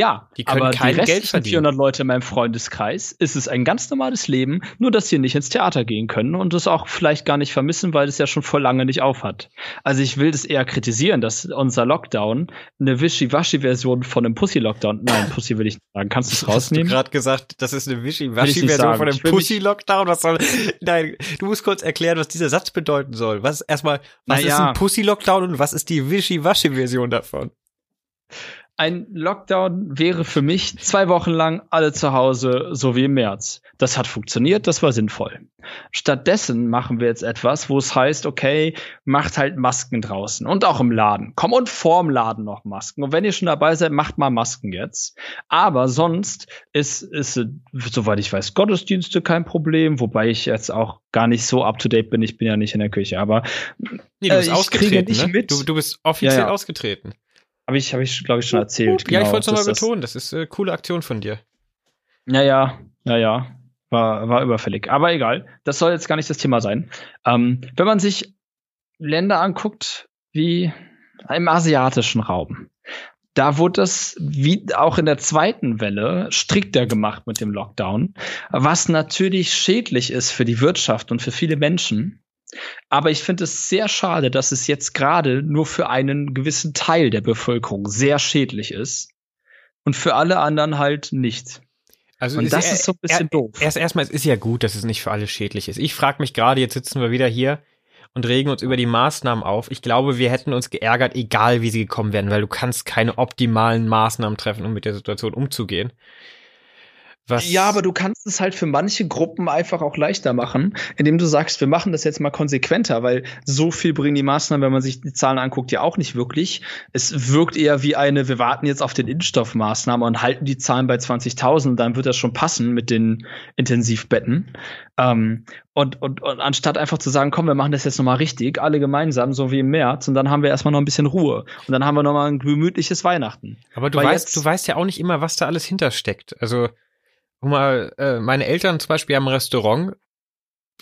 Ja, die können aber kein die Geld verdienen. 400 Leute in meinem Freundeskreis ist es ein ganz normales Leben, nur dass sie nicht ins Theater gehen können und es auch vielleicht gar nicht vermissen, weil es ja schon vor lange nicht aufhat. Also ich will das eher kritisieren, dass unser Lockdown eine Wischi-Waschi-Version von einem Pussy-Lockdown, nein, Pussy will ich nicht sagen, kannst du es rausnehmen? Hast du gerade gesagt, das ist eine Wischi-Waschi-Version von einem Pussy-Lockdown? Was soll, nein, du musst kurz erklären, was dieser Satz bedeuten soll. Was erstmal, was naja. ist ein Pussy-Lockdown und was ist die Wischi-Waschi-Version davon? Ein Lockdown wäre für mich zwei Wochen lang alle zu Hause, so wie im März. Das hat funktioniert, das war sinnvoll. Stattdessen machen wir jetzt etwas, wo es heißt, okay, macht halt Masken draußen und auch im Laden. Komm und vorm Laden noch Masken. Und wenn ihr schon dabei seid, macht mal Masken jetzt. Aber sonst ist, ist, soweit ich weiß, Gottesdienste kein Problem, wobei ich jetzt auch gar nicht so up to date bin. Ich bin ja nicht in der Küche, aber nee, du bist äh, ausgetreten. Ne? Du, du bist offiziell ja, ja. ausgetreten. Habe ich, hab ich glaube ich, schon erzählt. Genau, ja, ich wollte es nochmal betonen. Das ist eine coole Aktion von dir. Naja, naja. War, war überfällig. Aber egal. Das soll jetzt gar nicht das Thema sein. Ähm, wenn man sich Länder anguckt, wie im asiatischen Raum, da wurde das wie auch in der zweiten Welle strikter gemacht mit dem Lockdown, was natürlich schädlich ist für die Wirtschaft und für viele Menschen. Aber ich finde es sehr schade, dass es jetzt gerade nur für einen gewissen Teil der Bevölkerung sehr schädlich ist und für alle anderen halt nicht. Also und ist das er, ist so ein bisschen er, doof. Erst erstmal, es ist ja gut, dass es nicht für alle schädlich ist. Ich frage mich gerade, jetzt sitzen wir wieder hier und regen uns über die Maßnahmen auf. Ich glaube, wir hätten uns geärgert, egal wie sie gekommen wären, weil du kannst keine optimalen Maßnahmen treffen, um mit der Situation umzugehen. Was? Ja, aber du kannst es halt für manche Gruppen einfach auch leichter machen, indem du sagst, wir machen das jetzt mal konsequenter, weil so viel bringen die Maßnahmen, wenn man sich die Zahlen anguckt, ja auch nicht wirklich. Es wirkt eher wie eine, wir warten jetzt auf den Impfstoffmaßnahmen und halten die Zahlen bei 20.000, dann wird das schon passen mit den Intensivbetten. Ähm, und, und, und anstatt einfach zu sagen, komm, wir machen das jetzt nochmal richtig, alle gemeinsam, so wie im März, und dann haben wir erstmal noch ein bisschen Ruhe. Und dann haben wir nochmal ein gemütliches Weihnachten. Aber du weißt, du weißt ja auch nicht immer, was da alles hintersteckt. Also Guck mal, äh, meine Eltern zum Beispiel haben ein Restaurant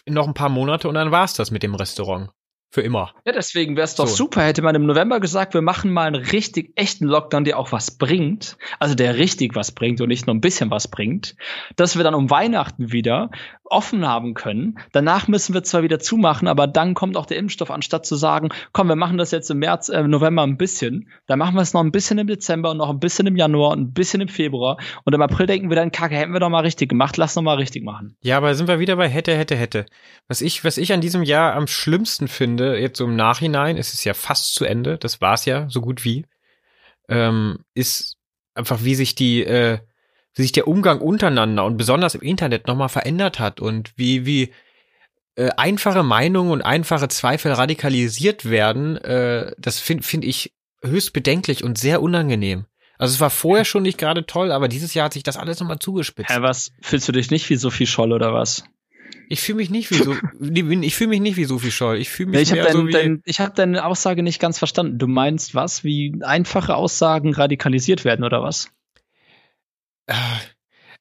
noch ein paar Monate und dann war's das mit dem Restaurant. Für immer. Ja, deswegen wäre es doch so. super, hätte man im November gesagt, wir machen mal einen richtig echten Lockdown, der auch was bringt. Also der richtig was bringt und nicht nur ein bisschen was bringt. Dass wir dann um Weihnachten wieder offen haben können. Danach müssen wir zwar wieder zumachen, aber dann kommt auch der Impfstoff, anstatt zu sagen, komm, wir machen das jetzt im März, äh, November ein bisschen. Dann machen wir es noch ein bisschen im Dezember und noch ein bisschen im Januar und ein bisschen im Februar. Und im April denken wir dann, kacke, hätten wir doch mal richtig gemacht, lass noch mal richtig machen. Ja, aber sind wir wieder bei hätte, hätte, hätte. Was ich, was ich an diesem Jahr am schlimmsten finde, jetzt so im Nachhinein, es ist ja fast zu Ende, das war's ja so gut wie, ähm, ist einfach, wie sich die, äh, wie sich der Umgang untereinander und besonders im Internet nochmal verändert hat und wie, wie äh, einfache Meinungen und einfache Zweifel radikalisiert werden, äh, das finde find ich höchst bedenklich und sehr unangenehm. Also es war vorher schon nicht gerade toll, aber dieses Jahr hat sich das alles nochmal zugespitzt. Hä, was? Fühlst du dich nicht wie Sophie Scholl oder was? Ich fühle mich nicht wie so, ich fühle mich nicht wie Sophie Scholl. Ich fühle mich ich mehr dein, so wie. Dein, ich habe deine Aussage nicht ganz verstanden. Du meinst was? Wie einfache Aussagen radikalisiert werden oder was? Äh,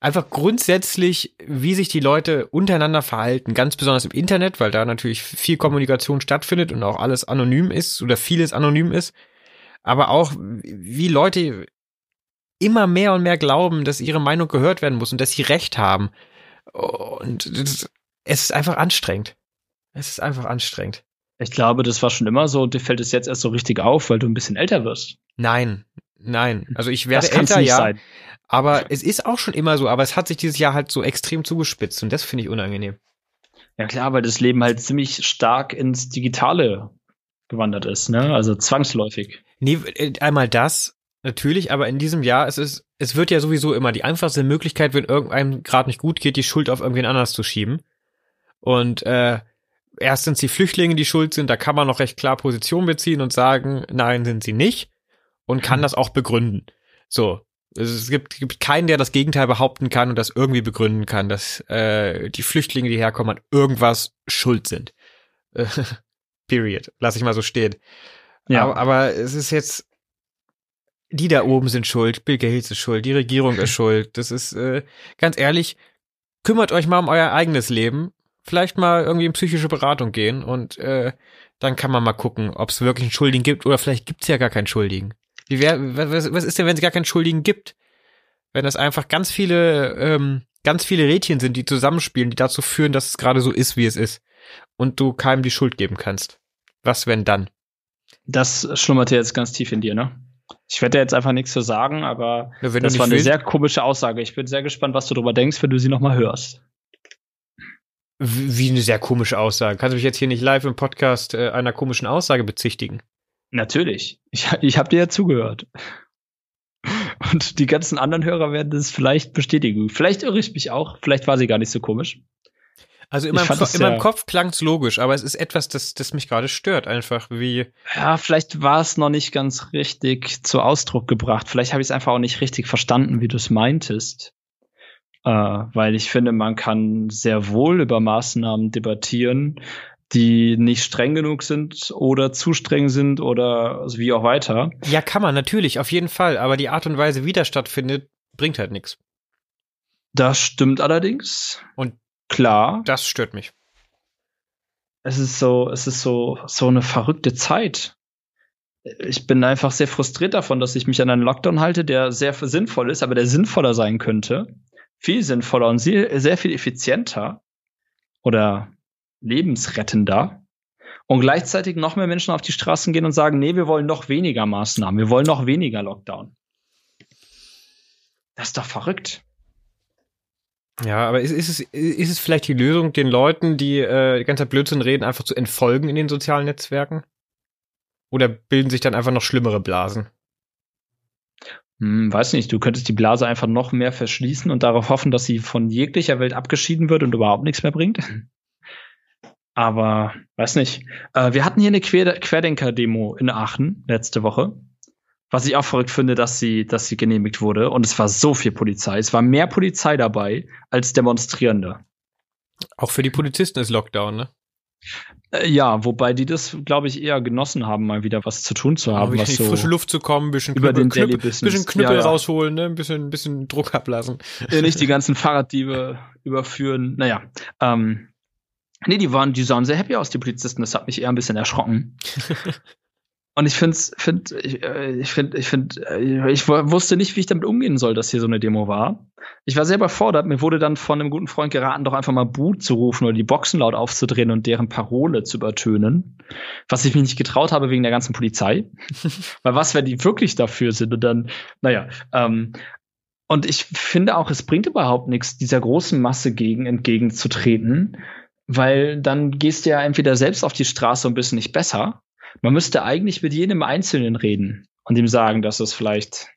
einfach grundsätzlich, wie sich die Leute untereinander verhalten, ganz besonders im Internet, weil da natürlich viel Kommunikation stattfindet und auch alles anonym ist oder vieles anonym ist, aber auch wie Leute immer mehr und mehr glauben, dass ihre Meinung gehört werden muss und dass sie Recht haben. Und es ist einfach anstrengend. Es ist einfach anstrengend. Ich glaube, das war schon immer so und dir fällt es jetzt erst so richtig auf, weil du ein bisschen älter wirst. Nein, nein. Also ich werde älter, ja. Sein. Aber es ist auch schon immer so, aber es hat sich dieses Jahr halt so extrem zugespitzt und das finde ich unangenehm. Ja klar, weil das Leben halt ziemlich stark ins Digitale gewandert ist, ne? Also zwangsläufig. Nee, äh, einmal das, natürlich, aber in diesem Jahr, es ist, es wird ja sowieso immer die einfachste Möglichkeit, wenn irgendeinem gerade nicht gut geht, die Schuld auf irgendwen anders zu schieben. Und äh, erst sind die Flüchtlinge, die schuld sind, da kann man noch recht klar Position beziehen und sagen, nein, sind sie nicht und kann mhm. das auch begründen. So. Es gibt, gibt keinen, der das Gegenteil behaupten kann und das irgendwie begründen kann, dass äh, die Flüchtlinge, die herkommen, an irgendwas schuld sind. Period. Lass ich mal so stehen. Ja. Aber, aber es ist jetzt, die da oben sind schuld, Bill Gates ist schuld, die Regierung ist schuld. Das ist, äh, ganz ehrlich, kümmert euch mal um euer eigenes Leben. Vielleicht mal irgendwie in psychische Beratung gehen und äh, dann kann man mal gucken, ob es wirklich einen Schuldigen gibt oder vielleicht gibt es ja gar keinen Schuldigen. Wie wär, was, was ist denn, wenn es gar keinen Schuldigen gibt? Wenn das einfach ganz viele, ähm, ganz viele Rädchen sind, die zusammenspielen, die dazu führen, dass es gerade so ist, wie es ist. Und du keinem die Schuld geben kannst. Was wenn dann? Das schlummerte jetzt ganz tief in dir, ne? Ich werde jetzt einfach nichts zu sagen, aber ja, das war eine willst. sehr komische Aussage. Ich bin sehr gespannt, was du darüber denkst, wenn du sie nochmal hörst. Wie eine sehr komische Aussage. Kannst du mich jetzt hier nicht live im Podcast äh, einer komischen Aussage bezichtigen? Natürlich. Ich, ich habe dir ja zugehört. Und die ganzen anderen Hörer werden das vielleicht bestätigen. Vielleicht irre ich mich auch. Vielleicht war sie gar nicht so komisch. Also in meinem, Ko in meinem Kopf klang es logisch, aber es ist etwas, das, das mich gerade stört, einfach wie. Ja, vielleicht war es noch nicht ganz richtig zu Ausdruck gebracht. Vielleicht habe ich es einfach auch nicht richtig verstanden, wie du es meintest. Äh, weil ich finde, man kann sehr wohl über Maßnahmen debattieren, die nicht streng genug sind oder zu streng sind oder also wie auch weiter. Ja, kann man natürlich, auf jeden Fall. Aber die Art und Weise, wie das stattfindet, bringt halt nichts. Das stimmt allerdings. Und Klar. Das stört mich. Es ist so, es ist so, so eine verrückte Zeit. Ich bin einfach sehr frustriert davon, dass ich mich an einen Lockdown halte, der sehr sinnvoll ist, aber der sinnvoller sein könnte. Viel sinnvoller und sehr, sehr viel effizienter oder lebensrettender. Und gleichzeitig noch mehr Menschen auf die Straßen gehen und sagen, nee, wir wollen noch weniger Maßnahmen, wir wollen noch weniger Lockdown. Das ist doch verrückt. Ja, aber ist, ist, es, ist es vielleicht die Lösung, den Leuten, die äh, die ganze Zeit Blödsinn reden, einfach zu entfolgen in den sozialen Netzwerken? Oder bilden sich dann einfach noch schlimmere Blasen? Hm, weiß nicht, du könntest die Blase einfach noch mehr verschließen und darauf hoffen, dass sie von jeglicher Welt abgeschieden wird und überhaupt nichts mehr bringt. Aber weiß nicht. Äh, wir hatten hier eine Quer Querdenker-Demo in Aachen letzte Woche. Was ich auch verrückt finde, dass sie, dass sie genehmigt wurde. Und es war so viel Polizei. Es war mehr Polizei dabei als Demonstrierende. Auch für die Polizisten ist Lockdown, ne? Äh, ja, wobei die das, glaube ich, eher genossen haben, mal wieder was zu tun zu haben. was in die so frische Luft zu kommen, ein bisschen Knüppel, über den Knüppel, bisschen Knüppel ja, ja. rausholen, ne? ein bisschen, bisschen Druck ablassen. Ja, nicht die ganzen Fahrraddiebe überführen. Naja, ähm, nee, die waren, die sahen sehr happy aus, die Polizisten. Das hat mich eher ein bisschen erschrocken. Und ich finde, find, ich, äh, ich finde, ich finde, äh, ich wusste nicht, wie ich damit umgehen soll, dass hier so eine Demo war. Ich war sehr überfordert. Mir wurde dann von einem guten Freund geraten, doch einfach mal Boot zu rufen oder die Boxen laut aufzudrehen und deren Parole zu übertönen. Was ich mich nicht getraut habe wegen der ganzen Polizei. Weil was, wenn die wirklich dafür sind? Und dann, naja, ähm, und ich finde auch, es bringt überhaupt nichts, dieser großen Masse gegen entgegenzutreten, weil dann gehst du ja entweder selbst auf die Straße und bist nicht besser man müsste eigentlich mit jedem Einzelnen reden und ihm sagen, dass es vielleicht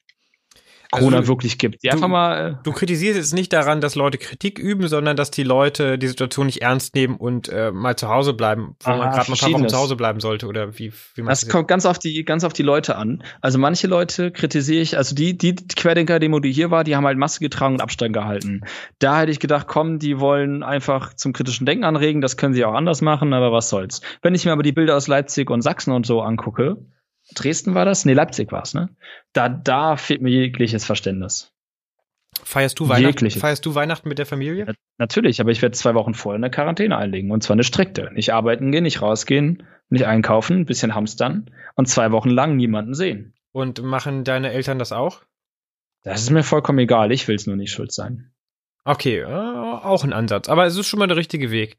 also Corona wirklich gibt. Die einfach mal, äh, du kritisierst jetzt nicht daran, dass Leute Kritik üben, sondern dass die Leute die Situation nicht ernst nehmen und äh, mal zu Hause bleiben, wo ah, man gerade mal ein paar Wochen zu Hause bleiben sollte oder wie, wie man das kommt ganz auf die ganz auf die Leute an. Also manche Leute kritisiere ich, also die die Querdenker-Demo, die hier war, die haben halt Maske getragen und Abstand gehalten. Da hätte ich gedacht, komm, die wollen einfach zum kritischen Denken anregen, das können sie auch anders machen, aber was soll's. Wenn ich mir aber die Bilder aus Leipzig und Sachsen und so angucke, Dresden war das? Nee, Leipzig war es, ne? Da, da fehlt mir jegliches Verständnis. Feierst du Weihnachten? Feierst du Weihnachten mit der Familie? Ja, natürlich, aber ich werde zwei Wochen vorher eine Quarantäne einlegen. Und zwar eine strikte. Nicht arbeiten gehen, nicht rausgehen, nicht einkaufen, ein bisschen hamstern und zwei Wochen lang niemanden sehen. Und machen deine Eltern das auch? Das ist mir vollkommen egal. Ich will es nur nicht schuld sein. Okay, äh, auch ein Ansatz. Aber es ist schon mal der richtige Weg.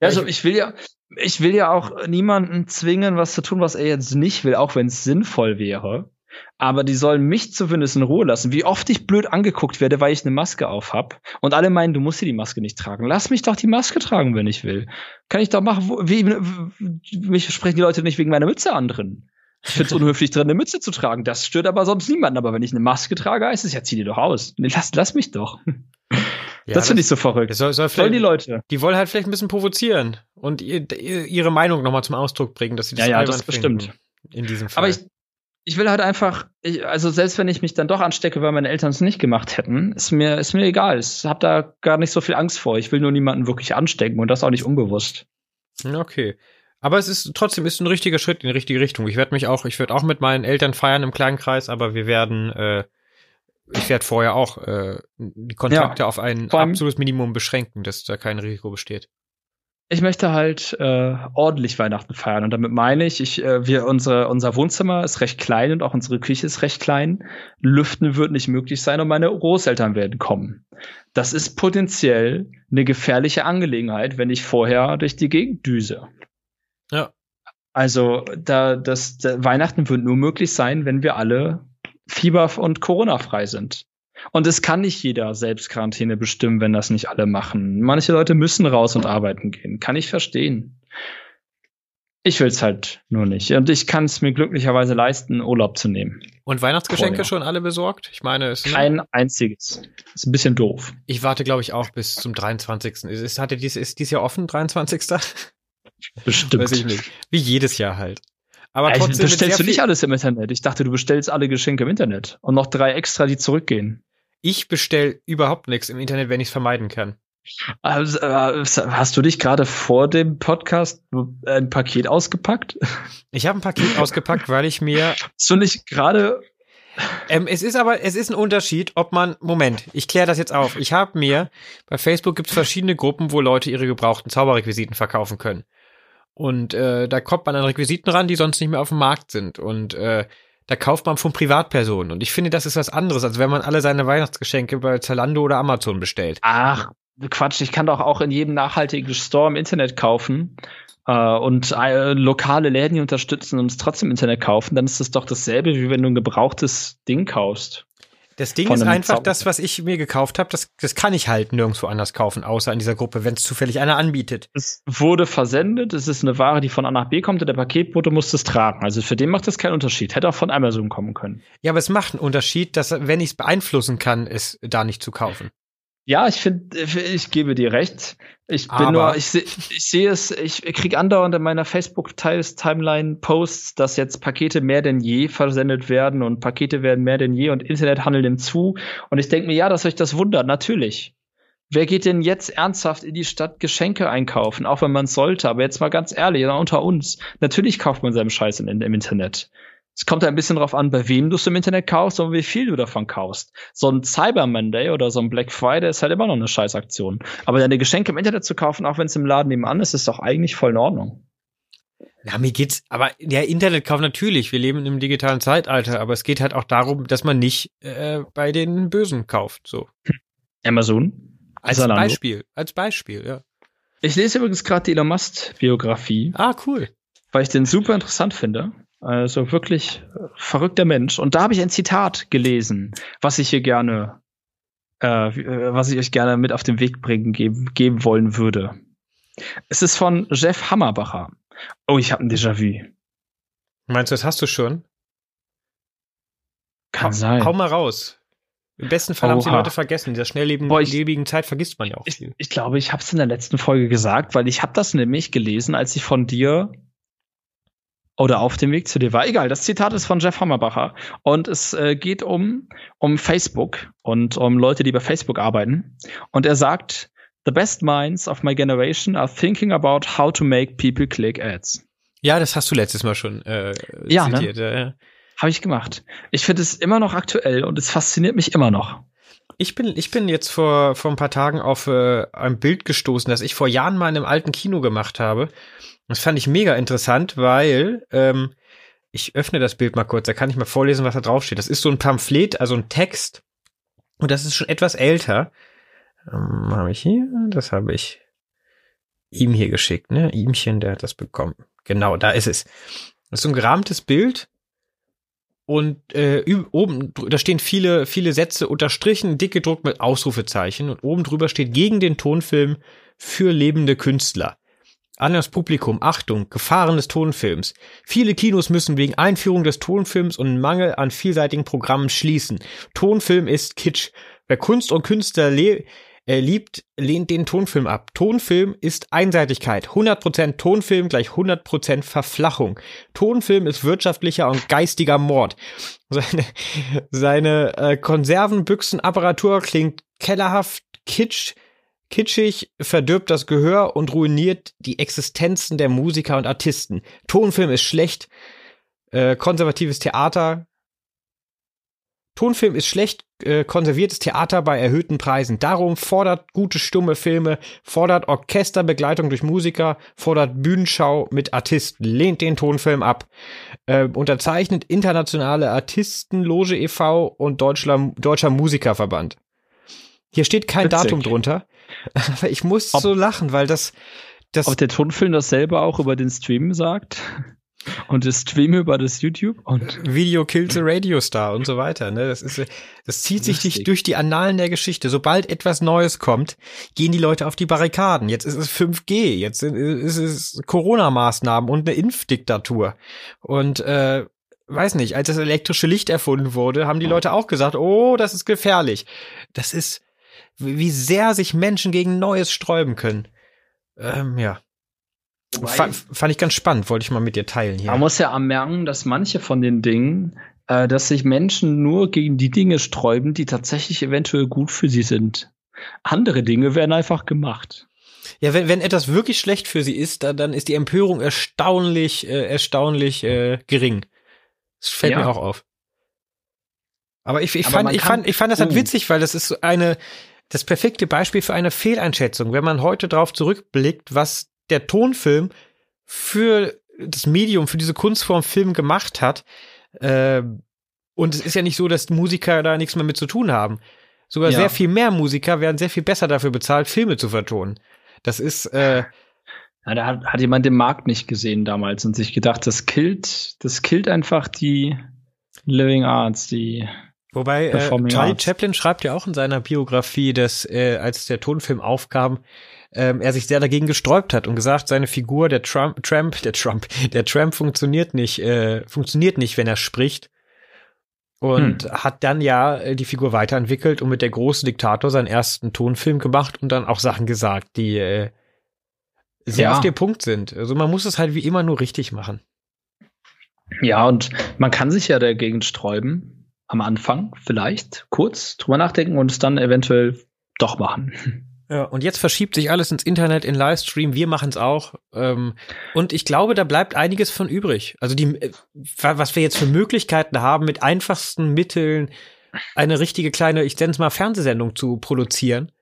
Also ich will ja, ich will ja auch niemanden zwingen, was zu tun, was er jetzt nicht will, auch wenn es sinnvoll wäre. Aber die sollen mich zumindest in Ruhe lassen. Wie oft ich blöd angeguckt werde, weil ich eine Maske auf hab. Und alle meinen, du musst dir die Maske nicht tragen. Lass mich doch die Maske tragen, wenn ich will. Kann ich doch machen, wie, mich sprechen die Leute nicht wegen meiner Mütze an drin. Ich finde es unhöflich, drin eine Mütze zu tragen. Das stört aber sonst niemanden. Aber wenn ich eine Maske trage, heißt es ja, zieh die doch aus. Lass, lass mich doch. Ja, das finde ich so verrückt. Soll, soll Sollen die Leute? Die wollen halt vielleicht ein bisschen provozieren und ihre Meinung nochmal zum Ausdruck bringen, dass sie das Ja, ja, das bestimmt. In diesem Fall. Aber ich, ich will halt einfach, ich, also selbst wenn ich mich dann doch anstecke, weil meine Eltern es nicht gemacht hätten, ist mir, ist mir egal. Ich habe da gar nicht so viel Angst vor. Ich will nur niemanden wirklich anstecken und das auch nicht unbewusst. Okay. Aber es ist trotzdem ist ein richtiger Schritt in die richtige Richtung. Ich werde mich auch, ich werde auch mit meinen Eltern feiern im kleinen Kreis, aber wir werden äh, ich werde vorher auch äh, die Kontakte ja, auf ein absolutes Minimum beschränken, dass da kein Risiko besteht. Ich möchte halt äh, ordentlich Weihnachten feiern und damit meine ich, ich äh, wir unsere unser Wohnzimmer ist recht klein und auch unsere Küche ist recht klein. Lüften wird nicht möglich sein und meine Großeltern werden kommen. Das ist potenziell eine gefährliche Angelegenheit, wenn ich vorher durch die Gegend düse. Ja. Also da das da, Weihnachten wird nur möglich sein, wenn wir alle Fieber und Corona frei sind. Und es kann nicht jeder Selbstquarantäne bestimmen, wenn das nicht alle machen. Manche Leute müssen raus und arbeiten gehen. Kann ich verstehen. Ich will es halt nur nicht. Und ich kann es mir glücklicherweise leisten, Urlaub zu nehmen. Und Weihnachtsgeschenke Vorher. schon alle besorgt? Ich meine, es kein einziges. Ist ein bisschen doof. Ich warte, glaube ich, auch bis zum 23. Ist, hatte dies, ist dies Jahr offen, 23. Bestimmt. Weiß ich nicht. Wie jedes Jahr halt. Aber trotzdem also, bestellst du nicht alles im Internet. Ich dachte, du bestellst alle Geschenke im Internet und noch drei extra, die zurückgehen. Ich bestell überhaupt nichts im Internet, wenn ich es vermeiden kann. Also, äh, hast du dich gerade vor dem Podcast ein Paket ausgepackt? Ich habe ein Paket ausgepackt, weil ich mir. Hast du nicht gerade. Ähm, es ist aber, es ist ein Unterschied, ob man, Moment, ich kläre das jetzt auf. Ich habe mir, bei Facebook gibt es verschiedene Gruppen, wo Leute ihre gebrauchten Zauberrequisiten verkaufen können. Und äh, da kommt man an Requisiten ran, die sonst nicht mehr auf dem Markt sind. Und äh, da kauft man von Privatpersonen. Und ich finde, das ist was anderes, als wenn man alle seine Weihnachtsgeschenke bei Zalando oder Amazon bestellt. Ach, Quatsch, ich kann doch auch in jedem nachhaltigen Store im Internet kaufen äh, und äh, lokale Läden unterstützen und es trotzdem im Internet kaufen. Dann ist das doch dasselbe, wie wenn du ein gebrauchtes Ding kaufst. Das Ding ist einfach, das, was ich mir gekauft habe, das, das kann ich halt nirgendwo anders kaufen, außer in dieser Gruppe, wenn es zufällig einer anbietet. Es wurde versendet, es ist eine Ware, die von A nach B kommt und der Paketbote muss es tragen. Also für den macht das keinen Unterschied. Hätte auch von Amazon kommen können. Ja, aber es macht einen Unterschied, dass, wenn ich es beeinflussen kann, es da nicht zu kaufen. Ja, ich finde, ich gebe dir recht. Ich bin Aber nur, ich, seh, ich sehe es, ich kriege andauernd in meiner Facebook-Timeline Posts, dass jetzt Pakete mehr denn je versendet werden und Pakete werden mehr denn je und Internethandel nimmt zu. Und ich denke mir, ja, dass euch das wundert, natürlich. Wer geht denn jetzt ernsthaft in die Stadt Geschenke einkaufen, auch wenn man es sollte? Aber jetzt mal ganz ehrlich, unter uns. Natürlich kauft man seinen Scheiß im, im Internet. Es kommt ein bisschen drauf an, bei wem du es im Internet kaufst und wie viel du davon kaufst. So ein Cyber Monday oder so ein Black Friday ist halt immer noch eine Scheißaktion. Aber deine Geschenke im Internet zu kaufen, auch wenn es im Laden nebenan ist, ist doch eigentlich voll in Ordnung. Ja, mir geht's, aber der Internetkauf natürlich, wir leben im digitalen Zeitalter, aber es geht halt auch darum, dass man nicht äh, bei den Bösen kauft, so. Amazon? Als Zalando. Beispiel, als Beispiel, ja. Ich lese übrigens gerade die Elon Musk Biografie. Ah, cool. Weil ich den super interessant finde. Also wirklich verrückter Mensch. Und da habe ich ein Zitat gelesen, was ich hier gerne, äh, was ich euch gerne mit auf den Weg bringen geben, geben wollen würde. Es ist von Jeff Hammerbacher. Oh, ich habe ein Déjà-vu. Meinst du, das hast du schon? Kann sein. Hau mal raus. Im besten Fall Oha. haben sie Leute vergessen. In dieser schnelllebigen Zeit vergisst man ja auch viel. Ich, ich glaube, ich habe es in der letzten Folge gesagt, weil ich habe das nämlich gelesen, als ich von dir oder auf dem Weg zu dir war. Egal, das Zitat ist von Jeff Hammerbacher. Und es äh, geht um, um Facebook und um Leute, die bei Facebook arbeiten. Und er sagt, The best minds of my generation are thinking about how to make people click ads. Ja, das hast du letztes Mal schon äh, ja, ne? zitiert. Ne? Ja, ja. Habe ich gemacht. Ich finde es immer noch aktuell und es fasziniert mich immer noch. Ich bin, ich bin jetzt vor, vor ein paar Tagen auf äh, ein Bild gestoßen, das ich vor Jahren mal in einem alten Kino gemacht habe. Das fand ich mega interessant, weil ähm, ich öffne das Bild mal kurz, da kann ich mal vorlesen, was da draufsteht. Das ist so ein Pamphlet, also ein Text. Und das ist schon etwas älter. Ähm, habe ich hier? Das habe ich. ihm hier geschickt, ne? Ihmchen, der hat das bekommen. Genau, da ist es. Das ist so ein gerahmtes Bild. Und äh, oben, da stehen viele, viele Sätze unterstrichen, dick gedruckt mit Ausrufezeichen. Und oben drüber steht gegen den Tonfilm für lebende Künstler. An das Publikum, Achtung, Gefahren des Tonfilms. Viele Kinos müssen wegen Einführung des Tonfilms und Mangel an vielseitigen Programmen schließen. Tonfilm ist Kitsch. Wer Kunst und Künstler er liebt, lehnt den Tonfilm ab. Tonfilm ist Einseitigkeit. 100% Tonfilm gleich 100% Verflachung. Tonfilm ist wirtschaftlicher und geistiger Mord. Seine, seine äh, Konservenbüchsenapparatur klingt kellerhaft, kitsch, kitschig, verdirbt das Gehör und ruiniert die Existenzen der Musiker und Artisten. Tonfilm ist schlecht, äh, konservatives Theater, Tonfilm ist schlecht äh, konserviertes Theater bei erhöhten Preisen. Darum fordert gute stumme Filme, fordert Orchesterbegleitung durch Musiker, fordert Bühnenschau mit Artisten, lehnt den Tonfilm ab. Äh, unterzeichnet internationale Artistenloge e.V. und Deutscher, Deutscher Musikerverband. Hier steht kein Witzig. Datum drunter, aber ich muss ob, so lachen, weil das, das. Ob der Tonfilm das selber auch über den Stream sagt? Und das Stream über das YouTube und Video kills the Radio Star und so weiter. Ne? Das ist, das zieht sich Lustig. durch die Annalen der Geschichte. Sobald etwas Neues kommt, gehen die Leute auf die Barrikaden. Jetzt ist es 5G, jetzt ist es Corona-Maßnahmen und eine Impfdiktatur. Und äh, weiß nicht, als das elektrische Licht erfunden wurde, haben die Leute auch gesagt, oh, das ist gefährlich. Das ist, wie sehr sich Menschen gegen Neues sträuben können. Ähm, ja. Fand, fand ich ganz spannend, wollte ich mal mit dir teilen hier. Man muss ja anmerken, dass manche von den Dingen, äh, dass sich Menschen nur gegen die Dinge sträuben, die tatsächlich eventuell gut für sie sind. Andere Dinge werden einfach gemacht. Ja, wenn, wenn etwas wirklich schlecht für sie ist, dann, dann ist die Empörung erstaunlich, äh, erstaunlich äh, gering. Das fällt ja. mir auch auf. Aber ich, ich, Aber fand, ich, fand, ich fand das halt uh. witzig, weil das ist so eine, das perfekte Beispiel für eine Fehleinschätzung. Wenn man heute darauf zurückblickt, was der Tonfilm für das Medium, für diese Kunstform Film gemacht hat. Äh, und es ist ja nicht so, dass Musiker da nichts mehr mit zu tun haben. Sogar ja. sehr viel mehr Musiker werden sehr viel besser dafür bezahlt, Filme zu vertonen. Das ist, äh, ja, da hat, hat jemand den Markt nicht gesehen damals und sich gedacht, das killt, das killt einfach die Living Arts, die Wobei äh, Charlie. Chaplin schreibt ja auch in seiner Biografie, dass äh, als der Tonfilm aufkam, ähm, er sich sehr dagegen gesträubt hat und gesagt, seine Figur, der Trump, Trump, der Trump, der Trump funktioniert nicht, äh, funktioniert nicht, wenn er spricht. Und hm. hat dann ja äh, die Figur weiterentwickelt und mit der große Diktator seinen ersten Tonfilm gemacht und dann auch Sachen gesagt, die äh, sehr ja. auf den Punkt sind. Also man muss es halt wie immer nur richtig machen. Ja, und man kann sich ja dagegen sträuben, am Anfang vielleicht kurz drüber nachdenken und es dann eventuell doch machen. Ja, und jetzt verschiebt sich alles ins Internet, in Livestream. Wir machen es auch. Ähm, und ich glaube, da bleibt einiges von übrig. Also die, äh, was wir jetzt für Möglichkeiten haben, mit einfachsten Mitteln eine richtige kleine, ich nenne es mal Fernsehsendung zu produzieren.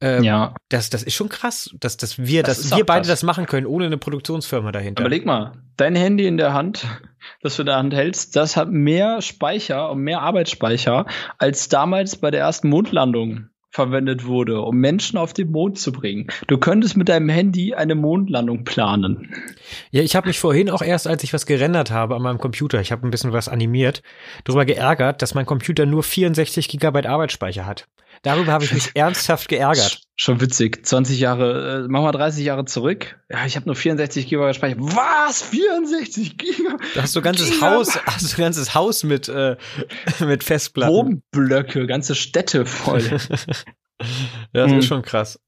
Ähm, ja. Das, das ist schon krass, dass, dass wir, das dass wir beide krass. das machen können, ohne eine Produktionsfirma dahinter. Überleg mal, dein Handy in der Hand, das du in der Hand hältst, das hat mehr Speicher und mehr Arbeitsspeicher als damals bei der ersten Mondlandung verwendet wurde, um Menschen auf den Mond zu bringen. Du könntest mit deinem Handy eine Mondlandung planen. Ja, ich habe mich vorhin auch erst, als ich was gerendert habe an meinem Computer, ich habe ein bisschen was animiert, darüber geärgert, dass mein Computer nur 64 Gigabyte Arbeitsspeicher hat. Darüber habe ich mich ernsthaft geärgert. Schon witzig. 20 Jahre, äh, machen wir 30 Jahre zurück. Ja, ich habe nur 64 Gigabyte Speicher. Was? 64 Gigabyte? Da hast du ganzes Giga Haus, hast du ganzes Haus mit, äh, mit Festplatten. Wohnblöcke, ganze Städte voll. ja, das mhm. ist schon krass.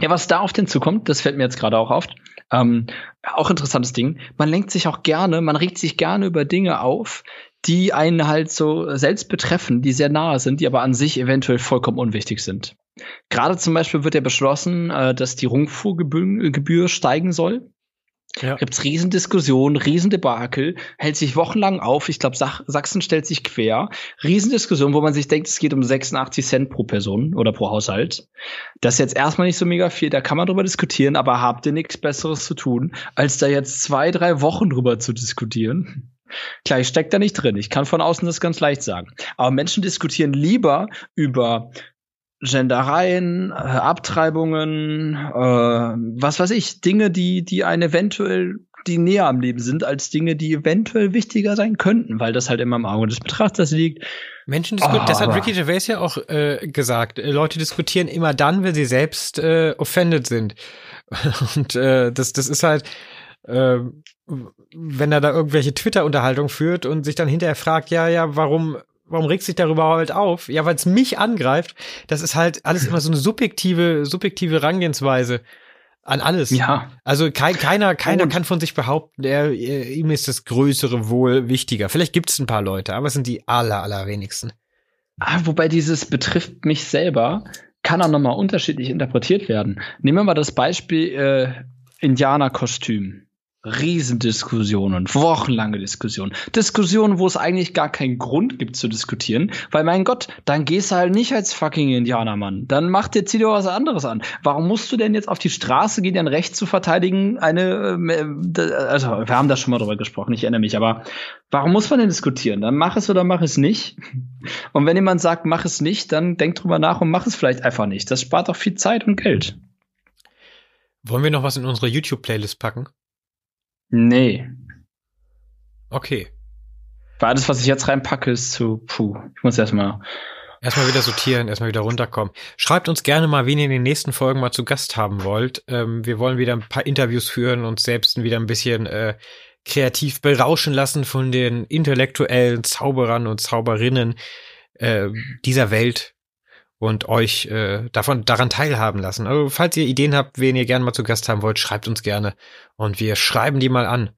Ja, was da auf den zukommt, das fällt mir jetzt gerade auch auf. Ähm, auch interessantes Ding. Man lenkt sich auch gerne, man regt sich gerne über Dinge auf, die einen halt so selbst betreffen, die sehr nahe sind, die aber an sich eventuell vollkommen unwichtig sind. Gerade zum Beispiel wird ja beschlossen, äh, dass die Rundfuhrgebühr steigen soll. Ja. Gibt's Riesendiskussionen, Riesendebakel, hält sich wochenlang auf. Ich glaube, Sachsen stellt sich quer. Riesendiskussion, wo man sich denkt, es geht um 86 Cent pro Person oder pro Haushalt. Das ist jetzt erstmal nicht so mega viel, da kann man drüber diskutieren, aber habt ihr nichts Besseres zu tun, als da jetzt zwei, drei Wochen drüber zu diskutieren? Klar, ich stecke da nicht drin. Ich kann von außen das ganz leicht sagen. Aber Menschen diskutieren lieber über Gendereien, äh, Abtreibungen, äh, was weiß ich, Dinge, die, die einen eventuell, die näher am Leben sind, als Dinge, die eventuell wichtiger sein könnten, weil das halt immer im Auge des Betrachters liegt. Menschen diskutieren, oh, das hat Ricky Gervais ja auch äh, gesagt. Leute diskutieren immer dann, wenn sie selbst äh, offended sind. Und äh, das, das ist halt, äh, wenn er da irgendwelche Twitter-Unterhaltungen führt und sich dann hinterher fragt, ja, ja, warum warum regst du dich darüber halt auf? Ja, weil es mich angreift. Das ist halt alles immer so eine subjektive, subjektive Rangehensweise an alles. Ja. Also kein, keiner, keiner kann von sich behaupten, er, ihm ist das größere Wohl wichtiger. Vielleicht gibt es ein paar Leute, aber es sind die aller, allerwenigsten. Ah, wobei dieses betrifft mich selber, kann auch nochmal unterschiedlich interpretiert werden. Nehmen wir mal das Beispiel äh, Indianerkostüm. Riesendiskussionen, wochenlange Diskussionen. Diskussionen, wo es eigentlich gar keinen Grund gibt zu diskutieren, weil mein Gott, dann gehst du halt nicht als fucking Indianermann. Dann mach dir, zieh dir was anderes an. Warum musst du denn jetzt auf die Straße gehen, dein Recht zu verteidigen? Eine, äh, also, wir haben da schon mal drüber gesprochen, ich erinnere mich, aber warum muss man denn diskutieren? Dann mach es oder mach es nicht. Und wenn jemand sagt, mach es nicht, dann denk drüber nach und mach es vielleicht einfach nicht. Das spart doch viel Zeit und Geld. Wollen wir noch was in unsere YouTube-Playlist packen? Nee. Okay. Weil alles, was ich jetzt reinpacke, ist zu, puh, ich muss erstmal. Erstmal wieder sortieren, erstmal wieder runterkommen. Schreibt uns gerne mal, wen ihr in den nächsten Folgen mal zu Gast haben wollt. Ähm, wir wollen wieder ein paar Interviews führen und selbst wieder ein bisschen äh, kreativ berauschen lassen von den intellektuellen Zauberern und Zauberinnen äh, dieser Welt und euch äh, davon daran teilhaben lassen. Also falls ihr Ideen habt, wen ihr gerne mal zu Gast haben wollt, schreibt uns gerne und wir schreiben die mal an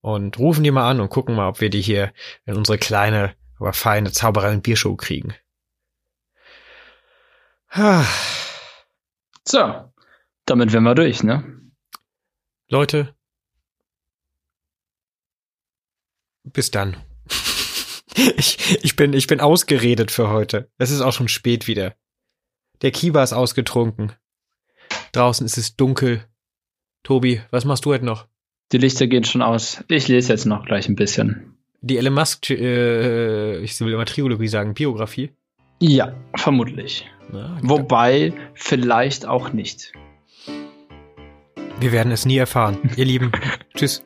und rufen die mal an und gucken mal, ob wir die hier in unsere kleine, aber feine Zauberei und Biershow kriegen. So, damit wären wir durch, ne? Leute, bis dann. Ich, ich, bin, ich bin ausgeredet für heute. Es ist auch schon spät wieder. Der Kiba ist ausgetrunken. Draußen ist es dunkel. Tobi, was machst du heute noch? Die Lichter gehen schon aus. Ich lese jetzt noch gleich ein bisschen. Die Elon Musk, äh, ich will immer Triologie sagen, Biografie? Ja, vermutlich. Na, Wobei, vielleicht auch nicht. Wir werden es nie erfahren. Ihr Lieben, tschüss.